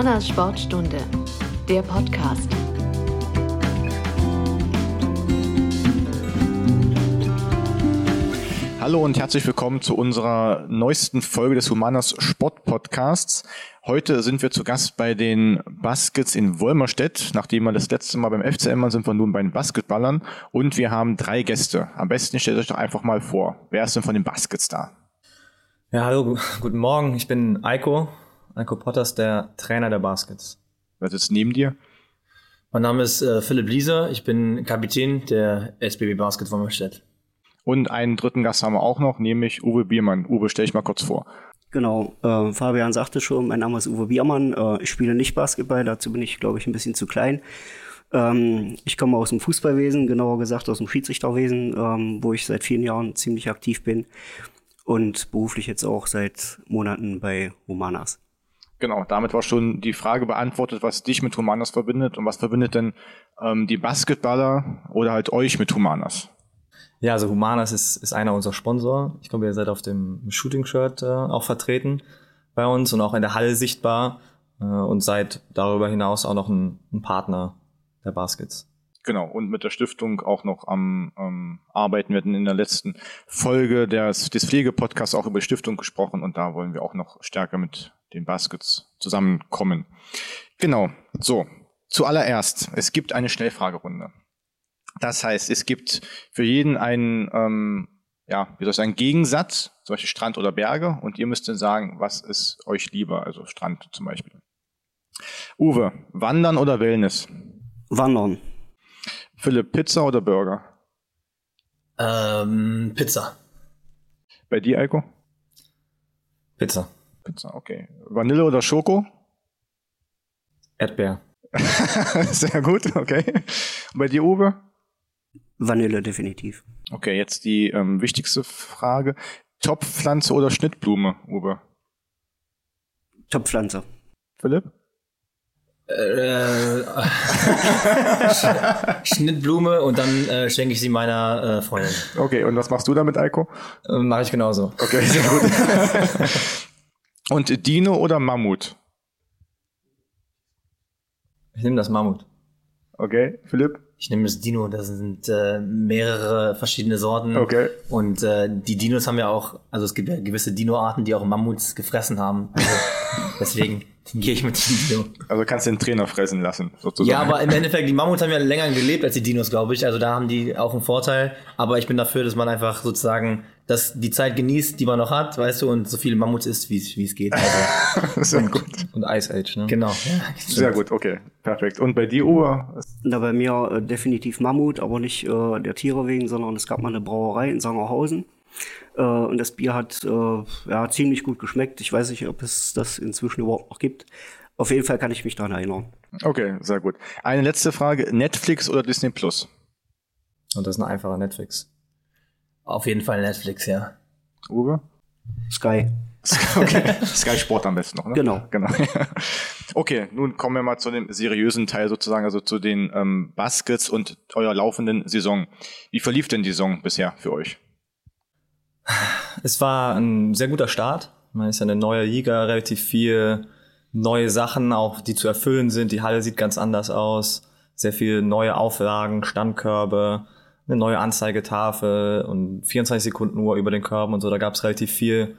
Humanas Sportstunde, der Podcast. Hallo und herzlich willkommen zu unserer neuesten Folge des Humanas Sport Podcasts. Heute sind wir zu Gast bei den Baskets in Wolmerstedt. Nachdem wir das letzte Mal beim FCM waren, sind wir nun bei den Basketballern und wir haben drei Gäste. Am besten stellt euch doch einfach mal vor. Wer ist denn von den Baskets da? Ja, hallo, guten Morgen. Ich bin Eiko, Eiko Potters, der Trainer der Baskets. Wer sitzt neben dir? Mein Name ist äh, Philipp Lieser, ich bin Kapitän der SBB Basket Wolmerstedt. Und einen dritten Gast haben wir auch noch, nämlich Uwe Biermann. Uwe, stell dich mal kurz vor. Genau, äh, Fabian sagte schon, mein Name ist Uwe Biermann. Äh, ich spiele nicht Basketball, dazu bin ich, glaube ich, ein bisschen zu klein. Ähm, ich komme aus dem Fußballwesen, genauer gesagt aus dem Schiedsrichterwesen, ähm, wo ich seit vielen Jahren ziemlich aktiv bin und beruflich jetzt auch seit Monaten bei Humanas. Genau, damit war schon die Frage beantwortet, was dich mit Humanas verbindet und was verbindet denn ähm, die Basketballer oder halt euch mit Humanas? Ja, also Humanas ist, ist einer unserer Sponsor. Ich glaube, ihr seid auf dem Shooting-Shirt äh, auch vertreten bei uns und auch in der Halle sichtbar äh, und seid darüber hinaus auch noch ein, ein Partner der Baskets. Genau, und mit der Stiftung auch noch am ähm, Arbeiten. Wir hatten in der letzten Folge des, des Pflegepodcasts auch über die Stiftung gesprochen und da wollen wir auch noch stärker mit den Baskets zusammenkommen. Genau, so, zuallererst, es gibt eine Schnellfragerunde. Das heißt, es gibt für jeden einen, ähm, ja, wie soll ich sagen, Gegensatz, zum Beispiel Strand oder Berge, und ihr müsst dann sagen, was ist euch lieber, also Strand zum Beispiel. Uwe, Wandern oder Wellness? Wandern. Philipp, Pizza oder Burger? Ähm, Pizza. Bei dir, Eiko? Pizza. Pizza, okay. Vanille oder Schoko? Erdbeer. Sehr gut, okay. Und bei dir, Uwe? Vanille definitiv. Okay, jetzt die ähm, wichtigste Frage. Topfpflanze oder Schnittblume, Uwe? Topfpflanze. Philipp? Äh, Schnittblume und dann äh, schenke ich sie meiner äh, Freundin. Okay, und was machst du damit, Eiko? Äh, Mache ich genauso. Okay, sehr gut. und Dino oder Mammut? Ich nehme das Mammut. Okay, Philipp? Ich nehme das Dino, das sind äh, mehrere verschiedene Sorten. Okay. Und äh, die Dinos haben ja auch, also es gibt ja gewisse Dino-Arten, die auch Mammuts gefressen haben. Also deswegen gehe ich mit dem Dino. Also kannst du den Trainer fressen lassen, sozusagen. Ja, aber im Endeffekt, die Mammuts haben ja länger gelebt als die Dinos, glaube ich. Also da haben die auch einen Vorteil. Aber ich bin dafür, dass man einfach sozusagen dass die Zeit genießt, die man noch hat, weißt du, und so viele Mammuts isst, wie es geht. Also. Sehr gut. Und Ice Age, ne? Genau. Ja, Sehr gut, okay. Perfekt. Und bei dir, Uwe? Da bei mir äh, definitiv Mammut, aber nicht äh, der Tiere wegen, sondern es gab mal eine Brauerei in Sangerhausen. Äh, und das Bier hat äh, ja, ziemlich gut geschmeckt. Ich weiß nicht, ob es das inzwischen überhaupt noch gibt. Auf jeden Fall kann ich mich daran erinnern. Okay, sehr gut. Eine letzte Frage. Netflix oder Disney Plus? Und das ist ein einfacher Netflix. Auf jeden Fall Netflix, ja. Uwe? Sky. Okay. Sky Sport am besten noch, ne? Genau. genau. okay, nun kommen wir mal zu dem seriösen Teil sozusagen, also zu den ähm, Baskets und eurer laufenden Saison. Wie verlief denn die Saison bisher für euch? Es war ein sehr guter Start. Man ist ja eine neue Liga, relativ viel neue Sachen, auch die zu erfüllen sind. Die Halle sieht ganz anders aus. Sehr viele neue Auflagen, Standkörbe, eine neue Anzeigetafel und 24 Sekunden Uhr über den Körben und so. Da gab es relativ viel,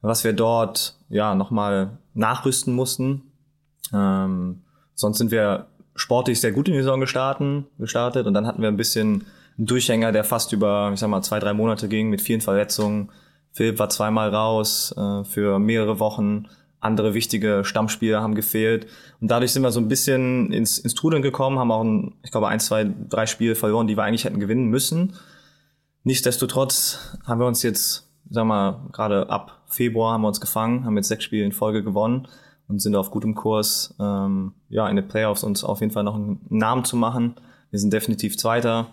was wir dort ja nochmal nachrüsten mussten. Ähm, sonst sind wir sportlich sehr gut in die Saison gestartet, gestartet und dann hatten wir ein bisschen einen Durchhänger, der fast über, ich sag mal, zwei, drei Monate ging mit vielen Verletzungen. Philipp war zweimal raus äh, für mehrere Wochen. Andere wichtige Stammspieler haben gefehlt. Und dadurch sind wir so ein bisschen ins, ins Trudeln gekommen, haben auch, ein, ich glaube, ein, zwei, drei Spiele verloren, die wir eigentlich hätten gewinnen müssen. Nichtsdestotrotz haben wir uns jetzt, sag mal, gerade ab Februar haben wir uns gefangen, haben jetzt sechs Spiele in Folge gewonnen und sind auf gutem Kurs, ähm, ja, in den Playoffs uns auf jeden Fall noch einen Namen zu machen. Wir sind definitiv Zweiter.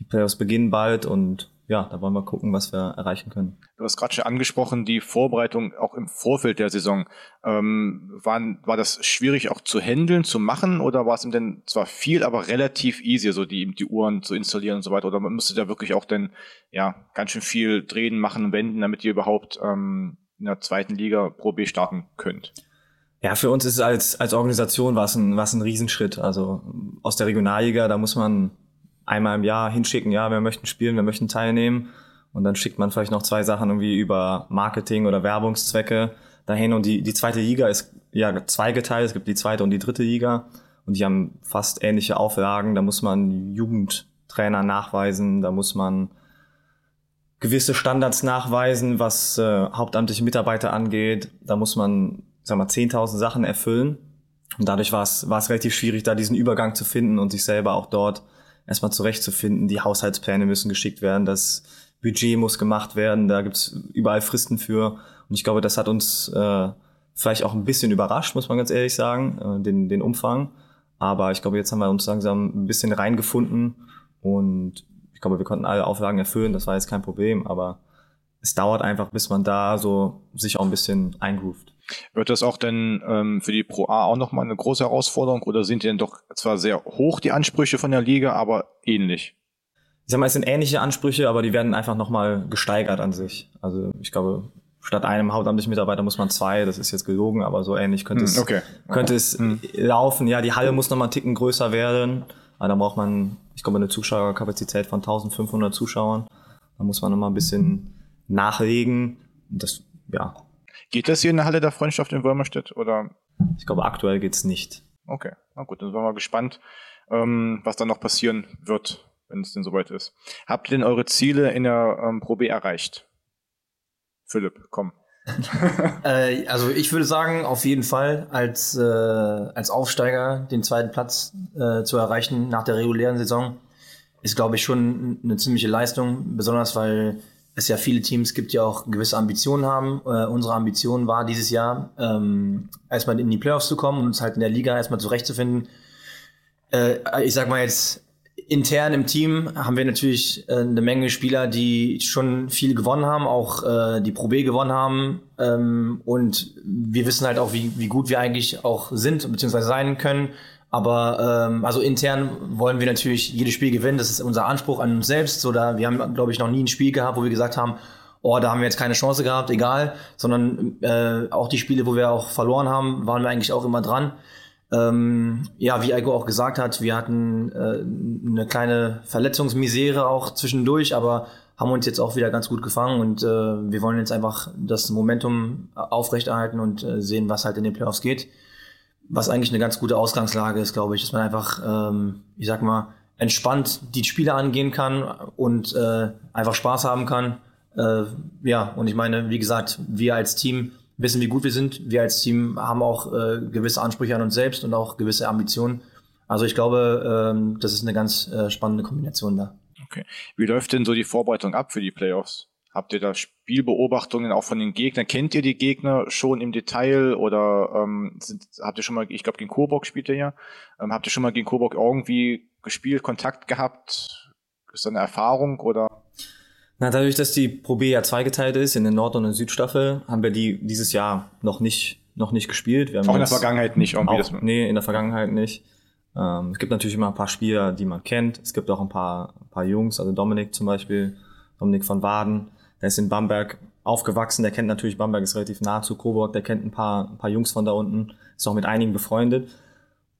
Die Playoffs beginnen bald und ja, da wollen wir gucken, was wir erreichen können. Du hast gerade schon angesprochen, die Vorbereitung auch im Vorfeld der Saison. Ähm, waren, war das schwierig auch zu handeln, zu machen oder war es denn zwar viel, aber relativ easy, so die, die Uhren zu installieren und so weiter? Oder man musste da wirklich auch dann ja ganz schön viel drehen, machen, wenden, damit ihr überhaupt ähm, in der zweiten Liga Pro B starten könnt? Ja, für uns ist es als, als Organisation was ein, was ein Riesenschritt. Also aus der Regionalliga, da muss man einmal im Jahr hinschicken, ja, wir möchten spielen, wir möchten teilnehmen. Und dann schickt man vielleicht noch zwei Sachen irgendwie über Marketing oder Werbungszwecke dahin. Und die, die zweite Liga ist ja zweigeteilt. Es gibt die zweite und die dritte Liga. Und die haben fast ähnliche Auflagen. Da muss man Jugendtrainer nachweisen, da muss man gewisse Standards nachweisen, was äh, hauptamtliche Mitarbeiter angeht. Da muss man, sag mal, 10.000 Sachen erfüllen. Und dadurch war es, war es relativ schwierig, da diesen Übergang zu finden und sich selber auch dort erstmal zurechtzufinden. Die Haushaltspläne müssen geschickt werden, das Budget muss gemacht werden, da gibt's überall Fristen für. Und ich glaube, das hat uns äh, vielleicht auch ein bisschen überrascht, muss man ganz ehrlich sagen, äh, den, den Umfang. Aber ich glaube, jetzt haben wir uns langsam ein bisschen reingefunden und ich glaube, wir konnten alle Auflagen erfüllen, das war jetzt kein Problem, aber es dauert einfach, bis man da so sich auch ein bisschen eingroovt. Wird das auch denn ähm, für die Pro A auch nochmal eine große Herausforderung oder sind die denn doch zwar sehr hoch, die Ansprüche von der Liga, aber ähnlich? Ich sag mal, es sind ähnliche Ansprüche, aber die werden einfach nochmal gesteigert an sich. Also ich glaube, statt einem hauptamtlichen Mitarbeiter muss man zwei, das ist jetzt gelogen, aber so ähnlich könnte hm, es, okay. könnte es hm. laufen. Ja, die Halle muss nochmal einen Ticken größer werden, aber da braucht man, ich glaube, eine Zuschauerkapazität von 1500 Zuschauern. Da muss man nochmal ein bisschen nachlegen. Das, ja, Geht das hier in der Halle der Freundschaft in Würmerstedt oder? Ich glaube, aktuell geht's nicht. Okay, na gut, dann sind wir mal gespannt, ähm, was dann noch passieren wird, wenn es denn soweit ist. Habt ihr denn eure Ziele in der ähm, Pro B erreicht? Philipp, komm. äh, also ich würde sagen, auf jeden Fall als, äh, als Aufsteiger den zweiten Platz äh, zu erreichen nach der regulären Saison ist, glaube ich, schon eine ziemliche Leistung, besonders weil es ja viele Teams gibt, die auch gewisse Ambitionen haben. Äh, unsere Ambition war dieses Jahr, ähm, erstmal in die Playoffs zu kommen und uns halt in der Liga erstmal zurechtzufinden. Äh, ich sag mal jetzt, intern im Team haben wir natürlich äh, eine Menge Spieler, die schon viel gewonnen haben, auch äh, die Pro B gewonnen haben. Ähm, und wir wissen halt auch, wie, wie gut wir eigentlich auch sind bzw. sein können. Aber ähm, also intern wollen wir natürlich jedes Spiel gewinnen. Das ist unser Anspruch an uns selbst. So, da, wir haben, glaube ich, noch nie ein Spiel gehabt, wo wir gesagt haben, oh, da haben wir jetzt keine Chance gehabt, egal. Sondern äh, auch die Spiele, wo wir auch verloren haben, waren wir eigentlich auch immer dran. Ähm, ja, wie Eiko auch gesagt hat, wir hatten äh, eine kleine Verletzungsmisere auch zwischendurch, aber haben uns jetzt auch wieder ganz gut gefangen und äh, wir wollen jetzt einfach das Momentum aufrechterhalten und äh, sehen, was halt in den Playoffs geht was eigentlich eine ganz gute Ausgangslage ist, glaube ich, dass man einfach, ähm, ich sag mal, entspannt die Spiele angehen kann und äh, einfach Spaß haben kann. Äh, ja, und ich meine, wie gesagt, wir als Team wissen, wie gut wir sind. Wir als Team haben auch äh, gewisse Ansprüche an uns selbst und auch gewisse Ambitionen. Also ich glaube, ähm, das ist eine ganz äh, spannende Kombination da. Okay. Wie läuft denn so die Vorbereitung ab für die Playoffs? Habt ihr da Spielbeobachtungen auch von den Gegnern? Kennt ihr die Gegner schon im Detail oder ähm, sind, habt ihr schon mal, ich glaube gegen Coburg spielt ihr ja, ähm, habt ihr schon mal gegen Coburg irgendwie gespielt, Kontakt gehabt? Ist das eine Erfahrung oder? Na, dadurch, dass die Pro B ja zweigeteilt ist in der Nord- und der Südstaffel, haben wir die dieses Jahr noch nicht, noch nicht gespielt. auch in der Vergangenheit nicht irgendwie. Auch, das nee, in der Vergangenheit nicht. Ähm, es gibt natürlich immer ein paar Spieler, die man kennt. Es gibt auch ein paar, ein paar Jungs, also Dominik zum Beispiel, Dominik von Waden, der ist in Bamberg aufgewachsen, der kennt natürlich Bamberg, ist relativ nah zu Coburg, der kennt ein paar, ein paar Jungs von da unten, ist auch mit einigen befreundet.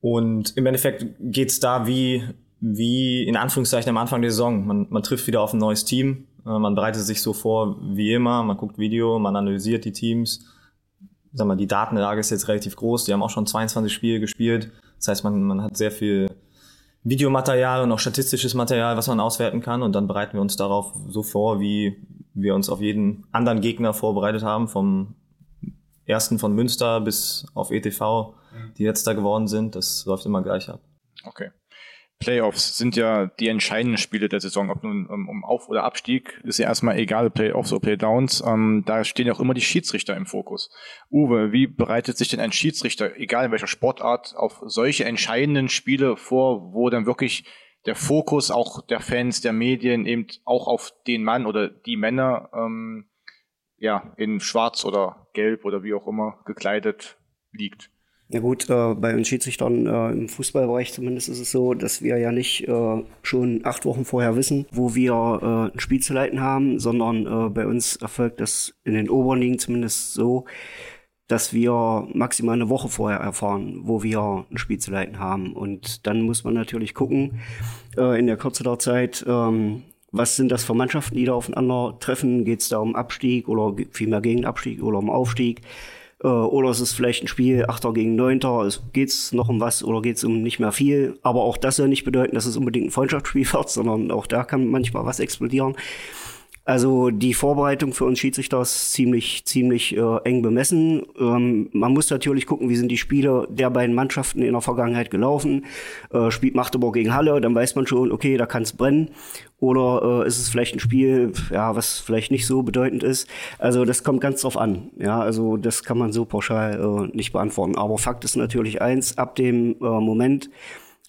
Und im Endeffekt geht's da wie, wie in Anführungszeichen am Anfang der Saison. Man, man trifft wieder auf ein neues Team, äh, man bereitet sich so vor wie immer, man guckt Video, man analysiert die Teams. Sag mal, die Datenlage ist jetzt relativ groß, die haben auch schon 22 Spiele gespielt. Das heißt, man, man hat sehr viel Videomaterial und auch statistisches Material, was man auswerten kann. Und dann bereiten wir uns darauf so vor, wie wir uns auf jeden anderen Gegner vorbereitet haben, vom ersten von Münster bis auf ETV, die jetzt da geworden sind. Das läuft immer gleich ab. Okay. Playoffs sind ja die entscheidenden Spiele der Saison, ob nun um, um Auf- oder Abstieg, ist ja erstmal egal, Playoffs oder Playdowns. Ähm, da stehen ja auch immer die Schiedsrichter im Fokus. Uwe, wie bereitet sich denn ein Schiedsrichter, egal in welcher Sportart, auf solche entscheidenden Spiele vor, wo dann wirklich der Fokus auch der Fans, der Medien eben auch auf den Mann oder die Männer ähm, ja in Schwarz oder Gelb oder wie auch immer gekleidet liegt? Ja gut, äh, bei uns Schiedsrichtern äh, im Fußballbereich zumindest ist es so, dass wir ja nicht äh, schon acht Wochen vorher wissen, wo wir äh, ein Spiel zu leiten haben, sondern äh, bei uns erfolgt das in den oberen Ligen zumindest so, dass wir maximal eine Woche vorher erfahren, wo wir ein Spiel zu leiten haben. Und dann muss man natürlich gucken, äh, in der Kürze der Zeit, ähm, was sind das für Mannschaften, die da aufeinander treffen? Geht es da um Abstieg oder vielmehr gegen Abstieg oder um Aufstieg? Äh, oder ist es vielleicht ein Spiel Achter gegen Neunter? Geht es noch um was oder geht es um nicht mehr viel? Aber auch das soll nicht bedeuten, dass es unbedingt ein Freundschaftsspiel wird, sondern auch da kann manchmal was explodieren. Also die Vorbereitung für uns Schiedsrichter ist ziemlich, ziemlich äh, eng bemessen. Ähm, man muss natürlich gucken, wie sind die Spiele der beiden Mannschaften in der Vergangenheit gelaufen. Äh, spielt Magdeburg gegen Halle, dann weiß man schon, okay, da kann es brennen. Oder äh, ist es vielleicht ein Spiel, ja, was vielleicht nicht so bedeutend ist. Also das kommt ganz drauf an. Ja, also das kann man so pauschal äh, nicht beantworten. Aber Fakt ist natürlich eins, ab dem äh, Moment,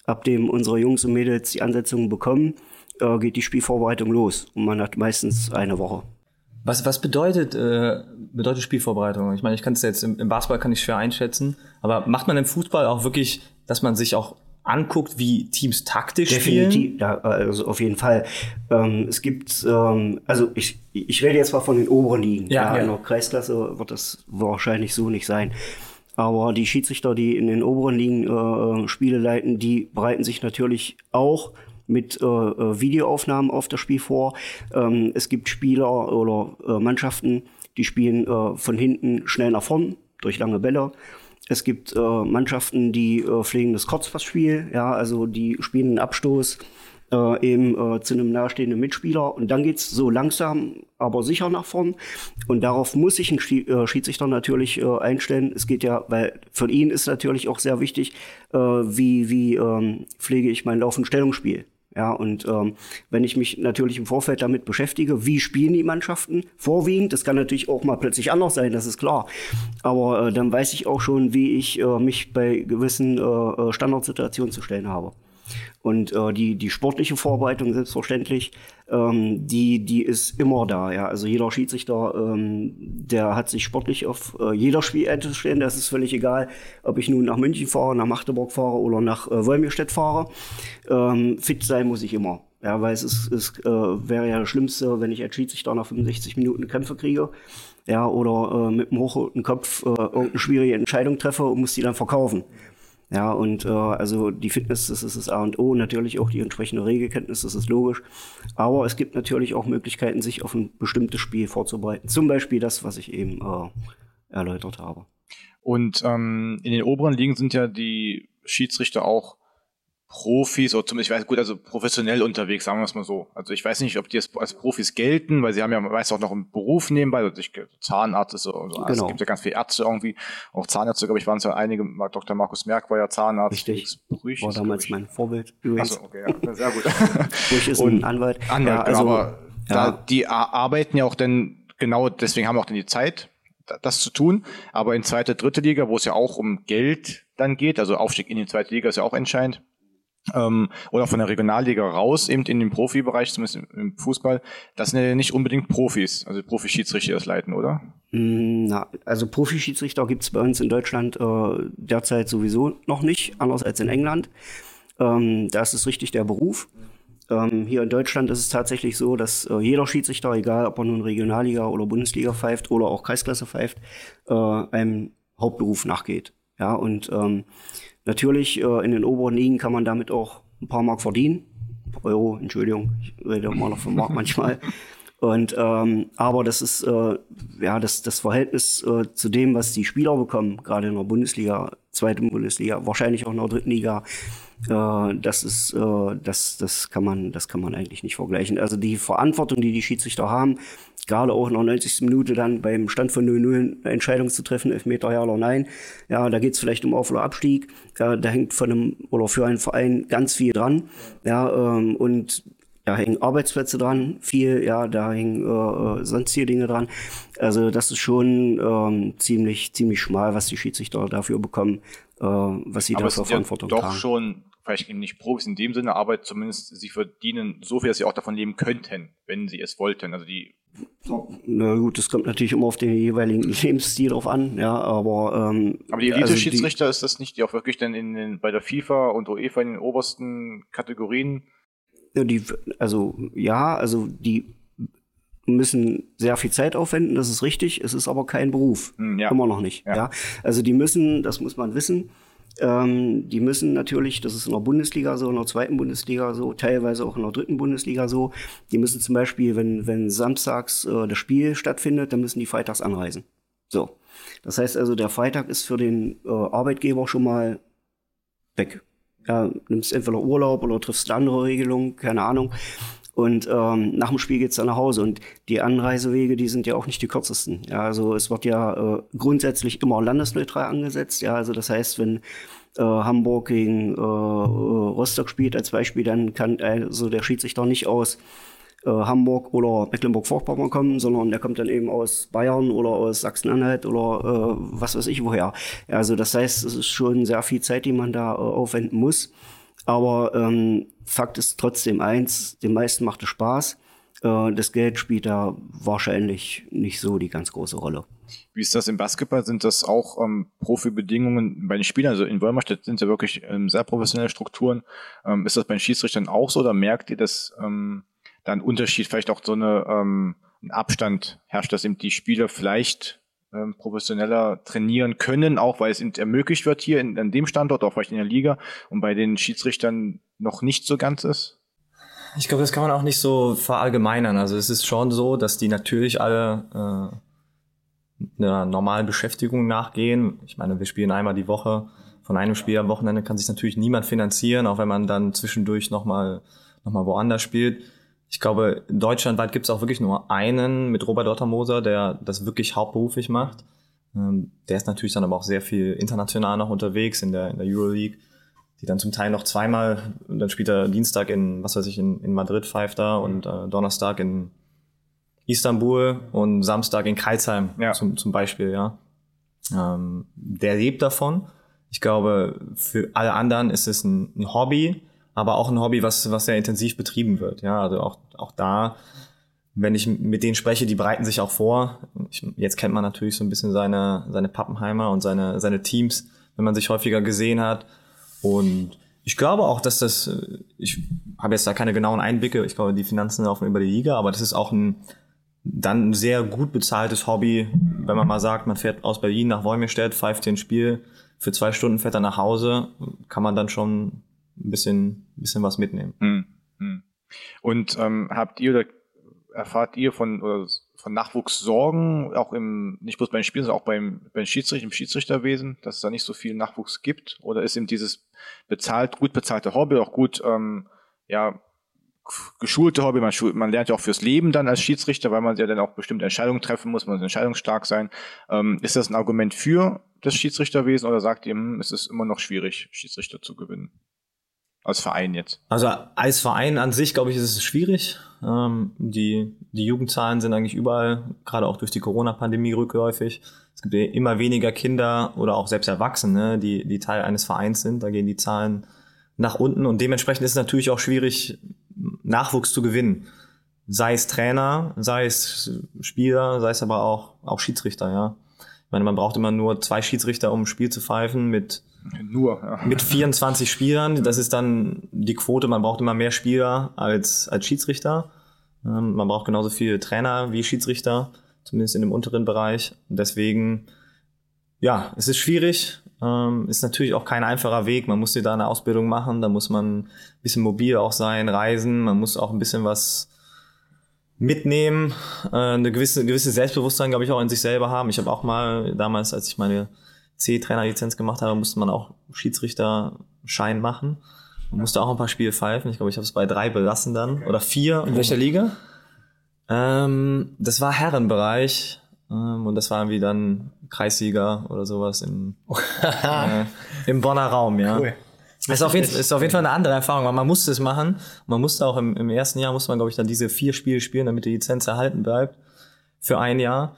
ab dem unsere Jungs und Mädels die Ansetzungen bekommen, äh, geht die Spielvorbereitung los. Und man hat meistens eine Woche. Was, was bedeutet, äh, bedeutet Spielvorbereitung? Ich meine, ich kann es jetzt im, im Basketball kann ich schwer einschätzen, aber macht man im Fußball auch wirklich, dass man sich auch anguckt, wie Teams taktisch Definitiv, spielen? ja, also auf jeden Fall. Ähm, es gibt, ähm, also ich, ich rede jetzt mal von den oberen Ligen. Ja, ja. In der Kreisklasse wird das wahrscheinlich so nicht sein. Aber die Schiedsrichter, die in den oberen Ligen äh, Spiele leiten, die bereiten sich natürlich auch mit äh, äh, Videoaufnahmen auf das Spiel vor. Ähm, es gibt Spieler oder äh, Mannschaften, die spielen äh, von hinten schnell nach vorn durch lange Bälle. Es gibt äh, Mannschaften, die äh, pflegen das Kurzpassspiel, ja, also die spielen einen Abstoß äh, eben äh, zu einem nahestehenden Mitspieler und dann geht's so langsam, aber sicher nach vorn und darauf muss sich ein Schie äh, Schiedsrichter natürlich äh, einstellen. Es geht ja, weil für ihn ist natürlich auch sehr wichtig, äh, wie, wie ähm, pflege ich mein laufendes Stellungsspiel. Ja, und ähm, wenn ich mich natürlich im Vorfeld damit beschäftige, wie spielen die Mannschaften vorwiegend, das kann natürlich auch mal plötzlich anders sein, das ist klar. Aber äh, dann weiß ich auch schon, wie ich äh, mich bei gewissen äh, äh Standardsituationen zu stellen habe. Und äh, die, die sportliche Vorbereitung selbstverständlich, ähm, die, die ist immer da. Ja? Also jeder Schiedsrichter, ähm, der hat sich sportlich auf äh, jeder Spiel einzustellen. Das ist völlig egal, ob ich nun nach München fahre, nach Magdeburg fahre oder nach äh, Wolmirstedt fahre. Ähm, fit sein muss ich immer. Ja, weil es ist, es äh, wäre ja das Schlimmste, wenn ich als Schiedsrichter nach 65 Minuten Kämpfe kriege. Ja, oder äh, mit dem hochroten Kopf äh, irgendeine schwierige Entscheidung treffe und muss die dann verkaufen. Ja, und äh, also die Fitness, das ist das A und O, natürlich auch die entsprechende Regelkenntnis, das ist logisch. Aber es gibt natürlich auch Möglichkeiten, sich auf ein bestimmtes Spiel vorzubereiten. Zum Beispiel das, was ich eben äh, erläutert habe. Und ähm, in den oberen Ligen sind ja die Schiedsrichter auch Profis oder zumindest, ich weiß gut, also professionell unterwegs, sagen wir es mal so. Also ich weiß nicht, ob die als, als Profis gelten, weil sie haben ja meist auch noch einen Beruf nebenbei, also ich, Zahnarzt ist so, so also genau. es gibt ja ganz viele Ärzte irgendwie, auch Zahnärzte, glaube ich, waren es ja einige, Dr. Markus Merck war ja Zahnarzt. Richtig, Brüch, war damals mein Vorbild übrigens. Achso, okay, ja, sehr gut. Brüch ist ein Anwalt. Anwalt, ja, also, aber ja. da, die arbeiten ja auch dann, genau deswegen haben wir auch dann die Zeit, das zu tun. Aber in zweite, dritte Liga, wo es ja auch um Geld dann geht, also Aufstieg in die zweite Liga ist ja auch entscheidend, ähm, oder von der Regionalliga raus, eben in den Profibereich, zumindest im Fußball, das sind ja nicht unbedingt Profis, also Profi-Schiedsrichter das leiten, oder? Mm, na, also Profi-Schiedsrichter gibt es bei uns in Deutschland äh, derzeit sowieso noch nicht, anders als in England. Ähm, da ist es richtig der Beruf. Ähm, hier in Deutschland ist es tatsächlich so, dass äh, jeder Schiedsrichter, egal ob er nun Regionalliga oder Bundesliga pfeift oder auch Kreisklasse pfeift, äh, einem Hauptberuf nachgeht. Ja, und ähm, Natürlich, äh, in den oberen Ligen kann man damit auch ein paar Mark verdienen. Euro, Entschuldigung, ich rede immer noch von Mark manchmal. Und ähm, aber das ist äh, ja das, das Verhältnis äh, zu dem, was die Spieler bekommen, gerade in der Bundesliga, zweiten Bundesliga, wahrscheinlich auch in der dritten Liga, äh, das ist äh, das, das kann man, das kann man eigentlich nicht vergleichen. Also die Verantwortung, die die Schiedsrichter haben, gerade auch in der 90. Minute dann beim Stand von 0-0 eine Entscheidung zu treffen, Elfmeter ja oder nein. Ja, da geht es vielleicht um Auf- oder Abstieg. Ja, da hängt von einem oder für einen Verein ganz viel dran. Ja, ähm, und da hängen Arbeitsplätze dran, viel, ja, da hängen äh, äh sonstige Dinge dran. Also das ist schon ähm, ziemlich, ziemlich schmal, was die Schiedsrichter dafür bekommen, äh, was sie Aber dafür Verantwortung doch tragen. schon vielleicht eben nicht Profis in dem Sinne, aber zumindest sie verdienen so viel, dass sie auch davon leben könnten, wenn sie es wollten. Also die na gut, das kommt natürlich immer auf den jeweiligen Lebensstil drauf an, ja, aber ähm, Aber die Elite-Schiedsrichter also ist das nicht, die auch wirklich dann in den, bei der FIFA und UEFA in den obersten Kategorien? Ja, die, also ja, also die müssen sehr viel Zeit aufwenden, das ist richtig. Es ist aber kein Beruf. Hm, ja. Immer noch nicht. Ja. Ja. Also die müssen, das muss man wissen, ähm, die müssen natürlich, das ist in der Bundesliga so, in der zweiten Bundesliga so, teilweise auch in der dritten Bundesliga so, die müssen zum Beispiel, wenn, wenn samstags äh, das Spiel stattfindet, dann müssen die freitags anreisen. So. Das heißt also, der Freitag ist für den äh, Arbeitgeber schon mal weg. Ja, nimmst entweder Urlaub oder triffst eine andere Regelung, keine Ahnung. Und ähm, nach dem Spiel geht's dann nach Hause. Und die Anreisewege, die sind ja auch nicht die kürzesten. Ja, also es wird ja äh, grundsätzlich immer landesneutral angesetzt. Ja, also das heißt, wenn äh, Hamburg gegen äh, äh, Rostock spielt als Beispiel, dann kann also der Schiedsrichter nicht aus äh, Hamburg oder Mecklenburg-Vorpommern kommen, sondern der kommt dann eben aus Bayern oder aus Sachsen-Anhalt oder äh, was weiß ich woher. Ja, also das heißt, es ist schon sehr viel Zeit, die man da äh, aufwenden muss. Aber ähm, Fakt ist trotzdem eins, den meisten macht es Spaß. Äh, das Geld spielt da wahrscheinlich nicht so die ganz große Rolle. Wie ist das im Basketball? Sind das auch ähm, Profibedingungen bei den Spielern? Also in Wolmerstedt sind ja wirklich ähm, sehr professionelle Strukturen. Ähm, ist das bei den Schiedsrichtern auch so? Oder merkt ihr, dass ähm, da ein Unterschied, vielleicht auch so eine, ähm, ein Abstand herrscht, dass eben die Spieler vielleicht ähm, professioneller trainieren können, auch weil es ermöglicht wird hier in, an dem Standort, auch vielleicht in der Liga und bei den Schiedsrichtern noch nicht so ganz ist? Ich glaube, das kann man auch nicht so verallgemeinern. Also es ist schon so, dass die natürlich alle äh, einer normalen Beschäftigung nachgehen. Ich meine, wir spielen einmal die Woche. Von einem Spiel am Wochenende kann sich natürlich niemand finanzieren, auch wenn man dann zwischendurch nochmal noch mal woanders spielt. Ich glaube, deutschlandweit gibt es auch wirklich nur einen mit Robert Ottermoser, der das wirklich hauptberuflich macht. Ähm, der ist natürlich dann aber auch sehr viel international noch unterwegs in der, in der Euroleague, die dann zum Teil noch zweimal, und dann spielt er Dienstag in, was weiß ich, in, in Madrid pfeift da und äh, Donnerstag in Istanbul und Samstag in Kreuzheim Ja. zum, zum Beispiel, ja. Ähm, der lebt davon. Ich glaube, für alle anderen ist es ein, ein Hobby, aber auch ein Hobby, was, was sehr intensiv betrieben wird. Ja, also auch, auch da, wenn ich mit denen spreche, die bereiten sich auch vor. Ich, jetzt kennt man natürlich so ein bisschen seine, seine Pappenheimer und seine, seine Teams, wenn man sich häufiger gesehen hat. Und ich glaube auch, dass das, ich habe jetzt da keine genauen Einblicke, ich glaube, die Finanzen laufen über die Liga, aber das ist auch ein, dann ein sehr gut bezahltes Hobby, wenn man mal sagt, man fährt aus Berlin nach Wolmirstedt, pfeift ein Spiel, für zwei Stunden fährt er nach Hause, kann man dann schon ein bisschen, bisschen was mitnehmen. Hm, hm. Und ähm, habt ihr oder erfahrt ihr von, oder von Nachwuchssorgen, auch im, nicht bloß bei den Spielen, sondern auch beim, beim Schiedsrichter, im Schiedsrichterwesen, dass es da nicht so viel Nachwuchs gibt? Oder ist eben dieses bezahlt, gut bezahlte Hobby auch gut, ähm, ja, geschulte Hobby, man, man lernt ja auch fürs Leben dann als Schiedsrichter, weil man ja dann auch bestimmte Entscheidungen treffen muss, man muss entscheidungsstark sein. Ähm, ist das ein Argument für das Schiedsrichterwesen oder sagt ihr, hm, es ist immer noch schwierig, Schiedsrichter zu gewinnen? Als Verein jetzt. Also als Verein an sich, glaube ich, ist es schwierig. Ähm, die, die Jugendzahlen sind eigentlich überall, gerade auch durch die Corona-Pandemie rückläufig. Es gibt immer weniger Kinder oder auch selbst Erwachsene, die, die Teil eines Vereins sind. Da gehen die Zahlen nach unten und dementsprechend ist es natürlich auch schwierig, Nachwuchs zu gewinnen. Sei es Trainer, sei es Spieler, sei es aber auch, auch Schiedsrichter, ja. Ich meine, man braucht immer nur zwei Schiedsrichter, um ein Spiel zu pfeifen mit Nur, ja. mit 24 Spielern. Das ist dann die Quote. Man braucht immer mehr Spieler als, als Schiedsrichter. Ähm, man braucht genauso viele Trainer wie Schiedsrichter, zumindest in dem unteren Bereich. Und deswegen, ja, es ist schwierig. Ähm, ist natürlich auch kein einfacher Weg. Man muss dir da eine Ausbildung machen. Da muss man ein bisschen mobil auch sein, reisen. Man muss auch ein bisschen was mitnehmen, äh, eine gewisse, gewisse Selbstbewusstsein, glaube ich, auch in sich selber haben. Ich habe auch mal damals, als ich meine C-Trainer-Lizenz gemacht habe, musste man auch Schiedsrichterschein machen. Man musste auch ein paar Spiele pfeifen. Ich glaube, ich habe es bei drei belassen dann. Oder vier. In welcher Liga? Ähm, das war Herrenbereich. Ähm, und das war irgendwie dann Kreissieger oder sowas im, äh, im Bonner Raum, ja. Cool. Ist auf, jeden, ist auf jeden Fall eine andere Erfahrung, weil man musste es machen. Man musste auch im, im ersten Jahr, musste man, glaube ich, dann diese vier Spiele spielen, damit die Lizenz erhalten bleibt. Für ein Jahr.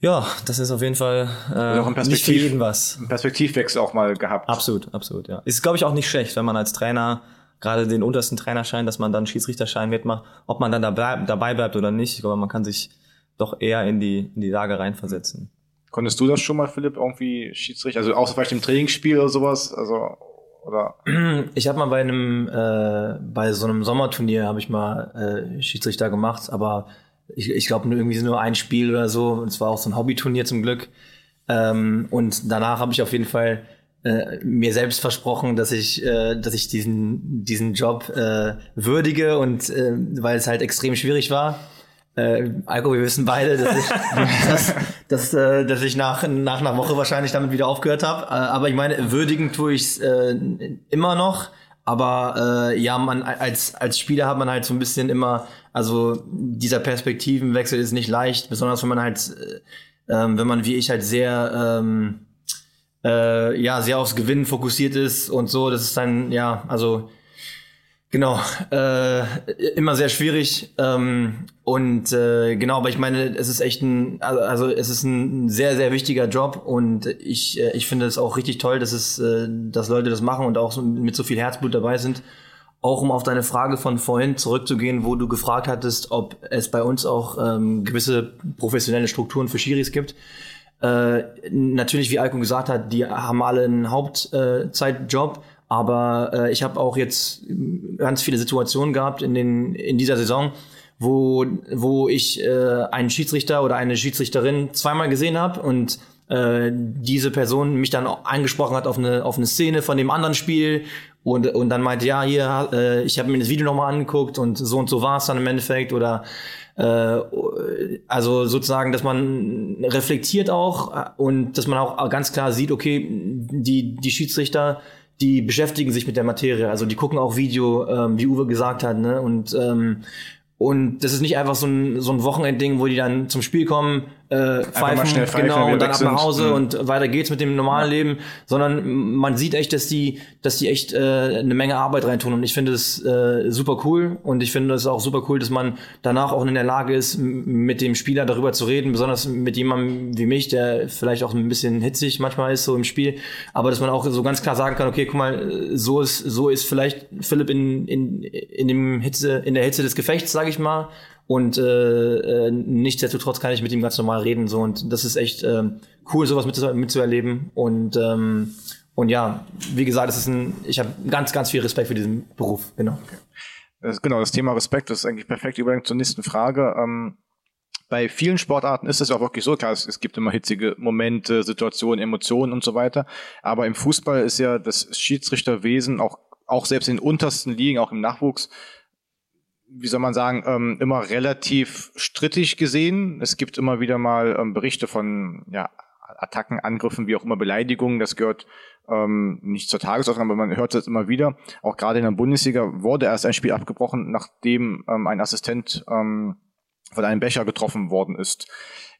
Ja, das ist auf jeden Fall äh, ein nicht für jeden was. Einen Perspektivwechsel auch mal gehabt. Absolut, absolut, ja. Ist, glaube ich, auch nicht schlecht, wenn man als Trainer gerade den untersten Trainerschein, dass man dann Schiedsrichterschein mitmacht, ob man dann dabei, dabei bleibt oder nicht. Ich glaube, man kann sich doch eher in die, in die Lage reinversetzen. Konntest du das schon mal, Philipp, irgendwie Schiedsrichter, also außer vielleicht im Trainingsspiel oder sowas, also, oder, Ich habe mal bei einem, äh, bei so einem Sommerturnier habe ich mal äh, Schiedsrichter gemacht, aber ich, ich glaube, irgendwie nur ein Spiel oder so. Und es war auch so ein Hobbyturnier zum Glück. Ähm, und danach habe ich auf jeden Fall äh, mir selbst versprochen, dass ich, äh, dass ich diesen, diesen Job äh, würdige und äh, weil es halt extrem schwierig war. Äh, Alko, wir wissen beide, dass ich, dass, dass, äh, dass ich nach, nach einer Woche wahrscheinlich damit wieder aufgehört habe. Äh, aber ich meine, würdigen tue ich es äh, immer noch. Aber äh, ja, man als, als Spieler hat man halt so ein bisschen immer, also dieser Perspektivenwechsel ist nicht leicht, besonders wenn man halt, äh, ähm, wenn man wie ich halt sehr ähm, äh, ja sehr aufs Gewinnen fokussiert ist und so. Das ist dann ja, also Genau, äh, immer sehr schwierig. Ähm, und äh, genau, aber ich meine, es ist echt ein, also, es ist ein sehr, sehr wichtiger Job und ich, äh, ich finde es auch richtig toll, dass es, äh, dass Leute das machen und auch so, mit so viel Herzblut dabei sind. Auch um auf deine Frage von vorhin zurückzugehen, wo du gefragt hattest, ob es bei uns auch ähm, gewisse professionelle Strukturen für Schiris gibt. Äh, natürlich, wie Alko gesagt hat, die haben alle einen Hauptzeitjob, aber äh, ich habe auch jetzt ganz viele Situationen gehabt in, den, in dieser Saison, wo, wo ich äh, einen Schiedsrichter oder eine Schiedsrichterin zweimal gesehen habe und äh, diese Person mich dann angesprochen hat auf eine, auf eine Szene von dem anderen Spiel und, und dann meinte, ja, hier, äh, ich habe mir das Video nochmal angeguckt und so und so war es dann im Endeffekt oder äh, also sozusagen, dass man reflektiert auch und dass man auch ganz klar sieht, okay, die, die Schiedsrichter die beschäftigen sich mit der Materie. Also die gucken auch Video, ähm, wie Uwe gesagt hat, ne? Und ähm, und das ist nicht einfach so ein, so ein Wochenendding, wo die dann zum Spiel kommen, äh, pfeifen, schnell pfeifen, genau, und dann ab nach Hause mhm. und weiter geht's mit dem normalen ja. Leben, sondern man sieht echt, dass die, dass die echt äh, eine Menge Arbeit reintun. Und ich finde es äh, super cool. Und ich finde es auch super cool, dass man danach auch in der Lage ist, mit dem Spieler darüber zu reden, besonders mit jemandem wie mich, der vielleicht auch ein bisschen hitzig manchmal ist so im Spiel, aber dass man auch so ganz klar sagen kann, okay, guck mal, so ist, so ist vielleicht Philipp in, in, in dem Hitze, in der Hitze des Gefechts, sage ich mal, und äh, äh, nichtsdestotrotz kann ich mit ihm ganz normal reden. So und das ist echt äh, cool, sowas mit, mitzuerleben. Und ähm, und ja, wie gesagt, es ist ein, ich habe ganz, ganz viel Respekt für diesen Beruf. Genau. Das, genau, das Thema Respekt ist eigentlich perfekt Übergang zur nächsten Frage. Ähm, bei vielen Sportarten ist es auch wirklich so, klar, es, es, gibt immer hitzige Momente, Situationen, Emotionen und so weiter. Aber im Fußball ist ja das Schiedsrichterwesen auch, auch selbst in den untersten Ligen, auch im Nachwuchs, wie soll man sagen, ähm, immer relativ strittig gesehen. Es gibt immer wieder mal ähm, Berichte von ja, Attacken, Angriffen, wie auch immer Beleidigungen. Das gehört ähm, nicht zur Tagesordnung, aber man hört das immer wieder. Auch gerade in der Bundesliga wurde erst ein Spiel abgebrochen, nachdem ähm, ein Assistent ähm, von einem Becher getroffen worden ist.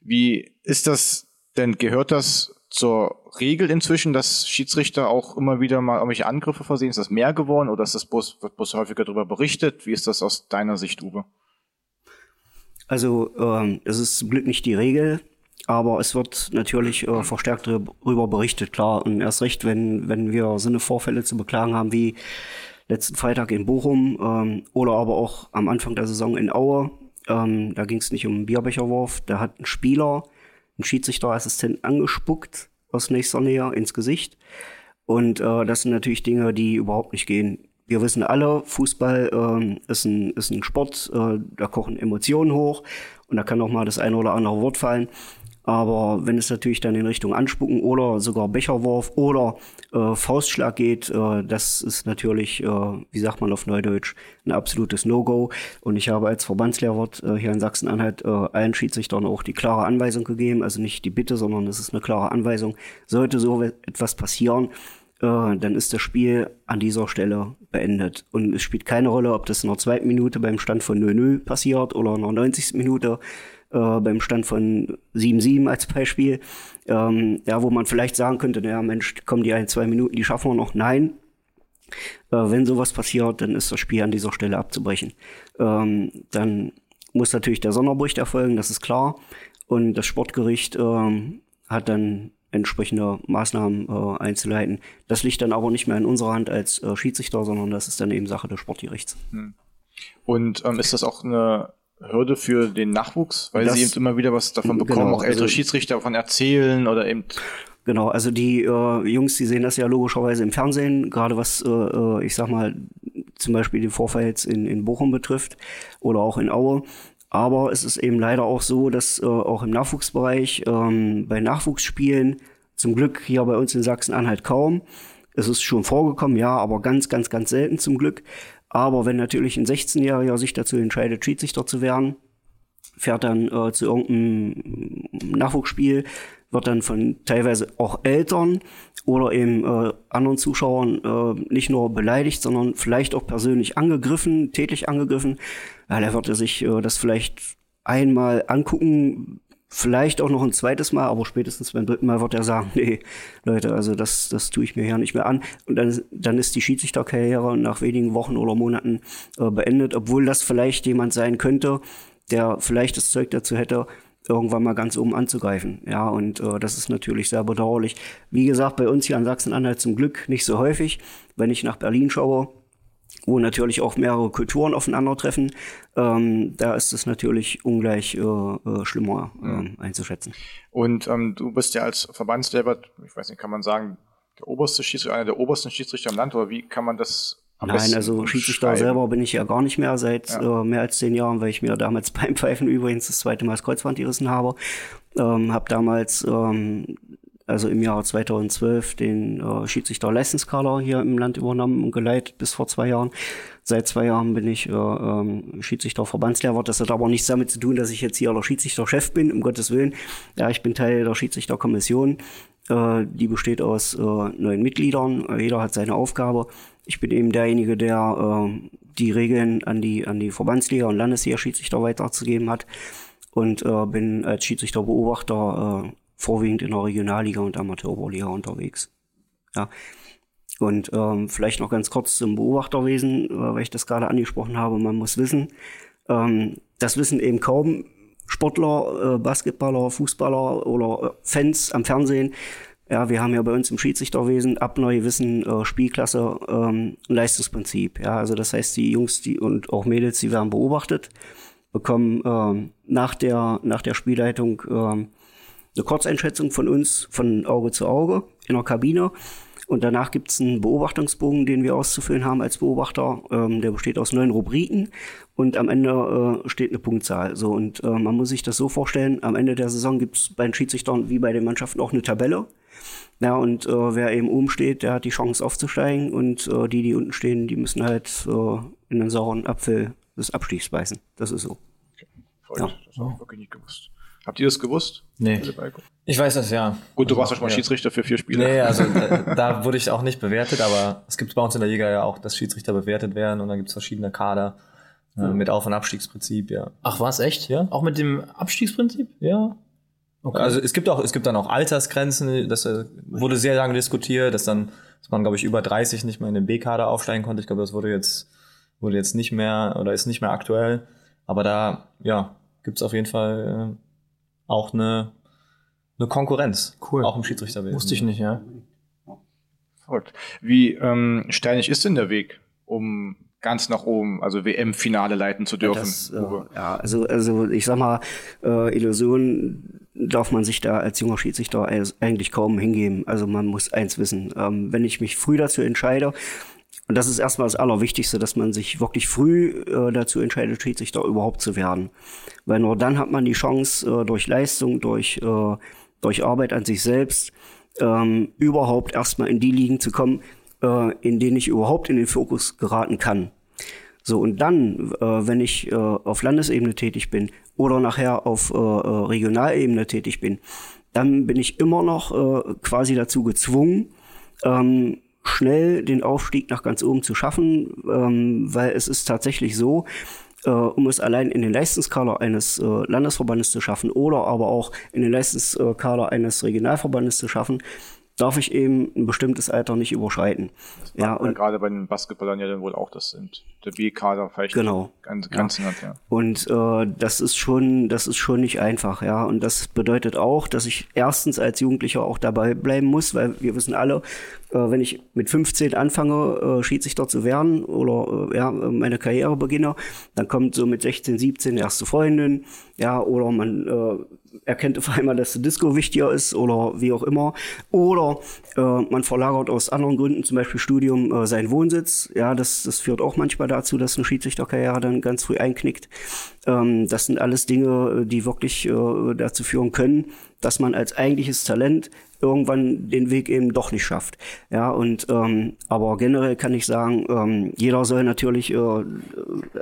Wie ist das denn? Gehört das zur Regel inzwischen, dass Schiedsrichter auch immer wieder mal irgendwelche Angriffe versehen? Ist das mehr geworden oder ist das bloß, wird bloß häufiger darüber berichtet? Wie ist das aus deiner Sicht, Uwe? Also, ähm, es ist zum Glück nicht die Regel, aber es wird natürlich äh, verstärkt darüber berichtet, klar. Und erst recht, wenn, wenn wir so eine Vorfälle zu beklagen haben wie letzten Freitag in Bochum ähm, oder aber auch am Anfang der Saison in Aue. Ähm, da ging es nicht um einen Bierbecherwurf. Da hat ein Spieler einen Schiedsrichterassistent angespuckt aus nächster Nähe ins Gesicht. Und äh, das sind natürlich Dinge, die überhaupt nicht gehen. Wir wissen alle, Fußball ähm, ist, ein, ist ein Sport, äh, da kochen Emotionen hoch und da kann auch mal das eine oder andere Wort fallen. Aber wenn es natürlich dann in Richtung Anspucken oder sogar Becherwurf oder äh, Faustschlag geht, äh, das ist natürlich, äh, wie sagt man auf Neudeutsch, ein absolutes No-Go. Und ich habe als Verbandslehrwort äh, hier in Sachsen-Anhalt äh, allen Schiedsrichtern auch die klare Anweisung gegeben, also nicht die Bitte, sondern es ist eine klare Anweisung. Sollte so etwas passieren, äh, dann ist das Spiel an dieser Stelle beendet. Und es spielt keine Rolle, ob das in der zweiten Minute beim Stand von 0-0 passiert oder in der 90. Minute äh, beim Stand von 7-7 als Beispiel, ähm, ja, wo man vielleicht sagen könnte, naja, Mensch, kommen die ein, zwei Minuten, die schaffen wir noch. Nein, äh, wenn sowas passiert, dann ist das Spiel an dieser Stelle abzubrechen. Ähm, dann muss natürlich der Sonderbericht erfolgen, das ist klar. Und das Sportgericht ähm, hat dann entsprechende Maßnahmen äh, einzuleiten. Das liegt dann aber nicht mehr in unserer Hand als äh, Schiedsrichter, sondern das ist dann eben Sache des Sportgerichts. Hm. Und ähm, ist das auch eine Hürde für den Nachwuchs, weil das, sie eben immer wieder was davon bekommen, genau, auch ältere also, Schiedsrichter davon erzählen oder eben. Genau, also die äh, Jungs, die sehen das ja logischerweise im Fernsehen, gerade was, äh, äh ich sag mal, zum Beispiel den Vorfall jetzt in, in Bochum betrifft oder auch in Aue. Aber es ist eben leider auch so, dass äh, auch im Nachwuchsbereich ähm, bei Nachwuchsspielen zum Glück hier bei uns in Sachsen-Anhalt kaum. Es ist schon vorgekommen, ja, aber ganz, ganz, ganz selten zum Glück. Aber wenn natürlich ein 16-Jähriger sich dazu entscheidet, Schiedsrichter zu werden, fährt dann äh, zu irgendeinem Nachwuchsspiel, wird dann von teilweise auch Eltern oder eben äh, anderen Zuschauern äh, nicht nur beleidigt, sondern vielleicht auch persönlich angegriffen, tätlich angegriffen. Ja, da wird er sich äh, das vielleicht einmal angucken, vielleicht auch noch ein zweites Mal, aber spätestens beim dritten Mal wird er sagen, nee, Leute, also das, das tue ich mir hier nicht mehr an. Und dann, dann ist die Schiedsrichterkarriere nach wenigen Wochen oder Monaten äh, beendet, obwohl das vielleicht jemand sein könnte, der vielleicht das Zeug dazu hätte, irgendwann mal ganz oben anzugreifen. Ja, und äh, das ist natürlich sehr bedauerlich. Wie gesagt, bei uns hier in Sachsen-Anhalt zum Glück nicht so häufig. Wenn ich nach Berlin schaue, wo natürlich auch mehrere Kulturen aufeinandertreffen, ähm, da ist es natürlich ungleich äh, äh, schlimmer äh, einzuschätzen. Und ähm, du bist ja als Verbandsleber, ich weiß nicht, kann man sagen, der oberste Schiedsrichter, einer der obersten Schiedsrichter im Land, oder wie kann man das Nein, also Schiedsrichter selber bin ich ja gar nicht mehr seit ja. äh, mehr als zehn Jahren, weil ich mir damals beim Pfeifen übrigens das zweite Mal das Kreuzband gerissen habe. Ähm, habe damals, ähm, also im Jahr 2012, den äh, Schiedsrichter Leistungskader hier im Land übernommen und geleitet bis vor zwei Jahren. Seit zwei Jahren bin ich äh, ähm, Schiedsrichter Verbandslehrer. Das hat aber nichts damit zu tun, dass ich jetzt hier der Schiedsrichterchef bin, um Gottes Willen. Ja, ich bin Teil der Schiedsrichterkommission. Äh, die besteht aus äh, neun Mitgliedern. Jeder hat seine Aufgabe. Ich bin eben derjenige, der äh, die Regeln an die, an die Verbandsliga und Landesliga-Schiedsrichter weiterzugeben hat und äh, bin als Schiedsrichterbeobachter äh, vorwiegend in der Regionalliga und Amateuroberliga unterwegs. Ja. Und ähm, vielleicht noch ganz kurz zum Beobachterwesen, äh, weil ich das gerade angesprochen habe. Man muss wissen, ähm, das wissen eben kaum Sportler, äh, Basketballer, Fußballer oder äh, Fans am Fernsehen, ja, wir haben ja bei uns im Schiedsrichterwesen ab neue Wissen äh, Spielklasse ähm, Leistungsprinzip. Ja, also das heißt, die Jungs die und auch Mädels, die werden beobachtet, bekommen ähm, nach der nach der Spielleitung ähm, eine Kurzeinschätzung von uns von Auge zu Auge in der Kabine. Und danach gibt es einen Beobachtungsbogen, den wir auszufüllen haben als Beobachter. Ähm, der besteht aus neun Rubriken und am Ende äh, steht eine Punktzahl. So und äh, man muss sich das so vorstellen: Am Ende der Saison gibt es bei den Schiedsrichtern wie bei den Mannschaften auch eine Tabelle ja, und äh, wer eben oben steht, der hat die Chance aufzusteigen und äh, die, die unten stehen, die müssen halt äh, in den sauren Apfel des Abstiegs beißen. Das ist so. Okay. Ja. Das habe ich wirklich nicht gewusst. Habt ihr das gewusst? Nee. Ich weiß das, ja. Gut, du warst ja schon mal Schiedsrichter für vier Spiele. Nee, also äh, da wurde ich auch nicht bewertet, aber es gibt bei uns in der Liga ja auch, dass Schiedsrichter bewertet werden und dann gibt es verschiedene Kader äh, mit Auf- und Abstiegsprinzip, ja. Ach was, echt? Ja? Auch mit dem Abstiegsprinzip? Ja. Okay. Also es gibt auch, es gibt dann auch Altersgrenzen, das äh, wurde sehr lange diskutiert, dass dann, dass man, glaube ich, über 30 nicht mehr in den B-Kader aufsteigen konnte. Ich glaube, das wurde jetzt, wurde jetzt nicht mehr oder ist nicht mehr aktuell. Aber da, ja, gibt's auf jeden Fall äh, auch eine, eine Konkurrenz. Cool. Auch im Schiedsrichterwesen. Wusste ich nicht, ja. Verrückt. Wie ähm, steinig ist denn der Weg, um ganz nach oben, also WM-Finale leiten zu dürfen. Das, äh, ja, also, also ich sag mal, äh, Illusion darf man sich da als junger Schiedsrichter eigentlich kaum hingeben. Also man muss eins wissen, ähm, wenn ich mich früh dazu entscheide, und das ist erstmal das Allerwichtigste, dass man sich wirklich früh äh, dazu entscheidet, Schiedsrichter überhaupt zu werden. Weil nur dann hat man die Chance, äh, durch Leistung, durch, äh, durch Arbeit an sich selbst, ähm, überhaupt erstmal in die Ligen zu kommen, äh, in denen ich überhaupt in den Fokus geraten kann. So, und dann, äh, wenn ich äh, auf Landesebene tätig bin oder nachher auf äh, äh Regionalebene tätig bin, dann bin ich immer noch äh, quasi dazu gezwungen, ähm, schnell den Aufstieg nach ganz oben zu schaffen, ähm, weil es ist tatsächlich so, äh, um es allein in den Leistungskader eines äh, Landesverbandes zu schaffen oder aber auch in den Leistungskader eines Regionalverbandes zu schaffen, darf ich eben ein bestimmtes Alter nicht überschreiten. Das ja, und gerade bei den Basketballern ja dann wohl auch, das sind der B-Kader vielleicht genau. Grenzen ja. hat, ja. Und äh, das ist schon, das ist schon nicht einfach, ja. Und das bedeutet auch, dass ich erstens als Jugendlicher auch dabei bleiben muss, weil wir wissen alle, äh, wenn ich mit 15 anfange, äh, Schiedsrichter zu werden oder äh, ja, meine Karriere beginne, dann kommt so mit 16, 17 erste Freundin, ja, oder man äh, erkennt auf einmal, dass der Disco wichtiger ist oder wie auch immer. Oder äh, man verlagert aus anderen Gründen, zum Beispiel Studium, äh, seinen Wohnsitz. Ja, das, das führt auch manchmal dazu, dass eine Schiedsrichterkarriere dann ganz früh einknickt. Ähm, das sind alles Dinge, die wirklich äh, dazu führen können, dass man als eigentliches Talent irgendwann den Weg eben doch nicht schafft. Ja, und ähm, aber generell kann ich sagen, ähm, jeder soll natürlich, äh,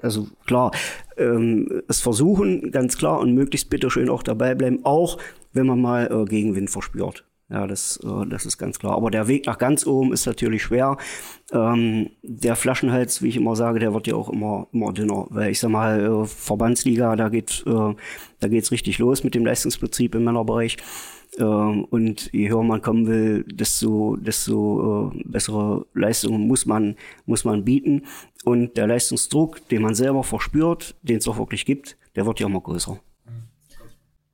also klar, ähm, es versuchen, ganz klar, und möglichst bitteschön auch dabei bleiben, auch wenn man mal äh, Gegenwind verspürt. Ja, das, äh, das ist ganz klar. Aber der Weg nach ganz oben ist natürlich schwer. Ähm, der Flaschenhals, wie ich immer sage, der wird ja auch immer, immer dünner. Weil ich sag mal, äh, Verbandsliga, da geht äh, da geht's richtig los mit dem Leistungsprinzip im Männerbereich. Ähm, und je höher man kommen will, desto, desto äh, bessere Leistungen muss man, muss man bieten. Und der Leistungsdruck, den man selber verspürt, den es auch wirklich gibt, der wird ja immer größer.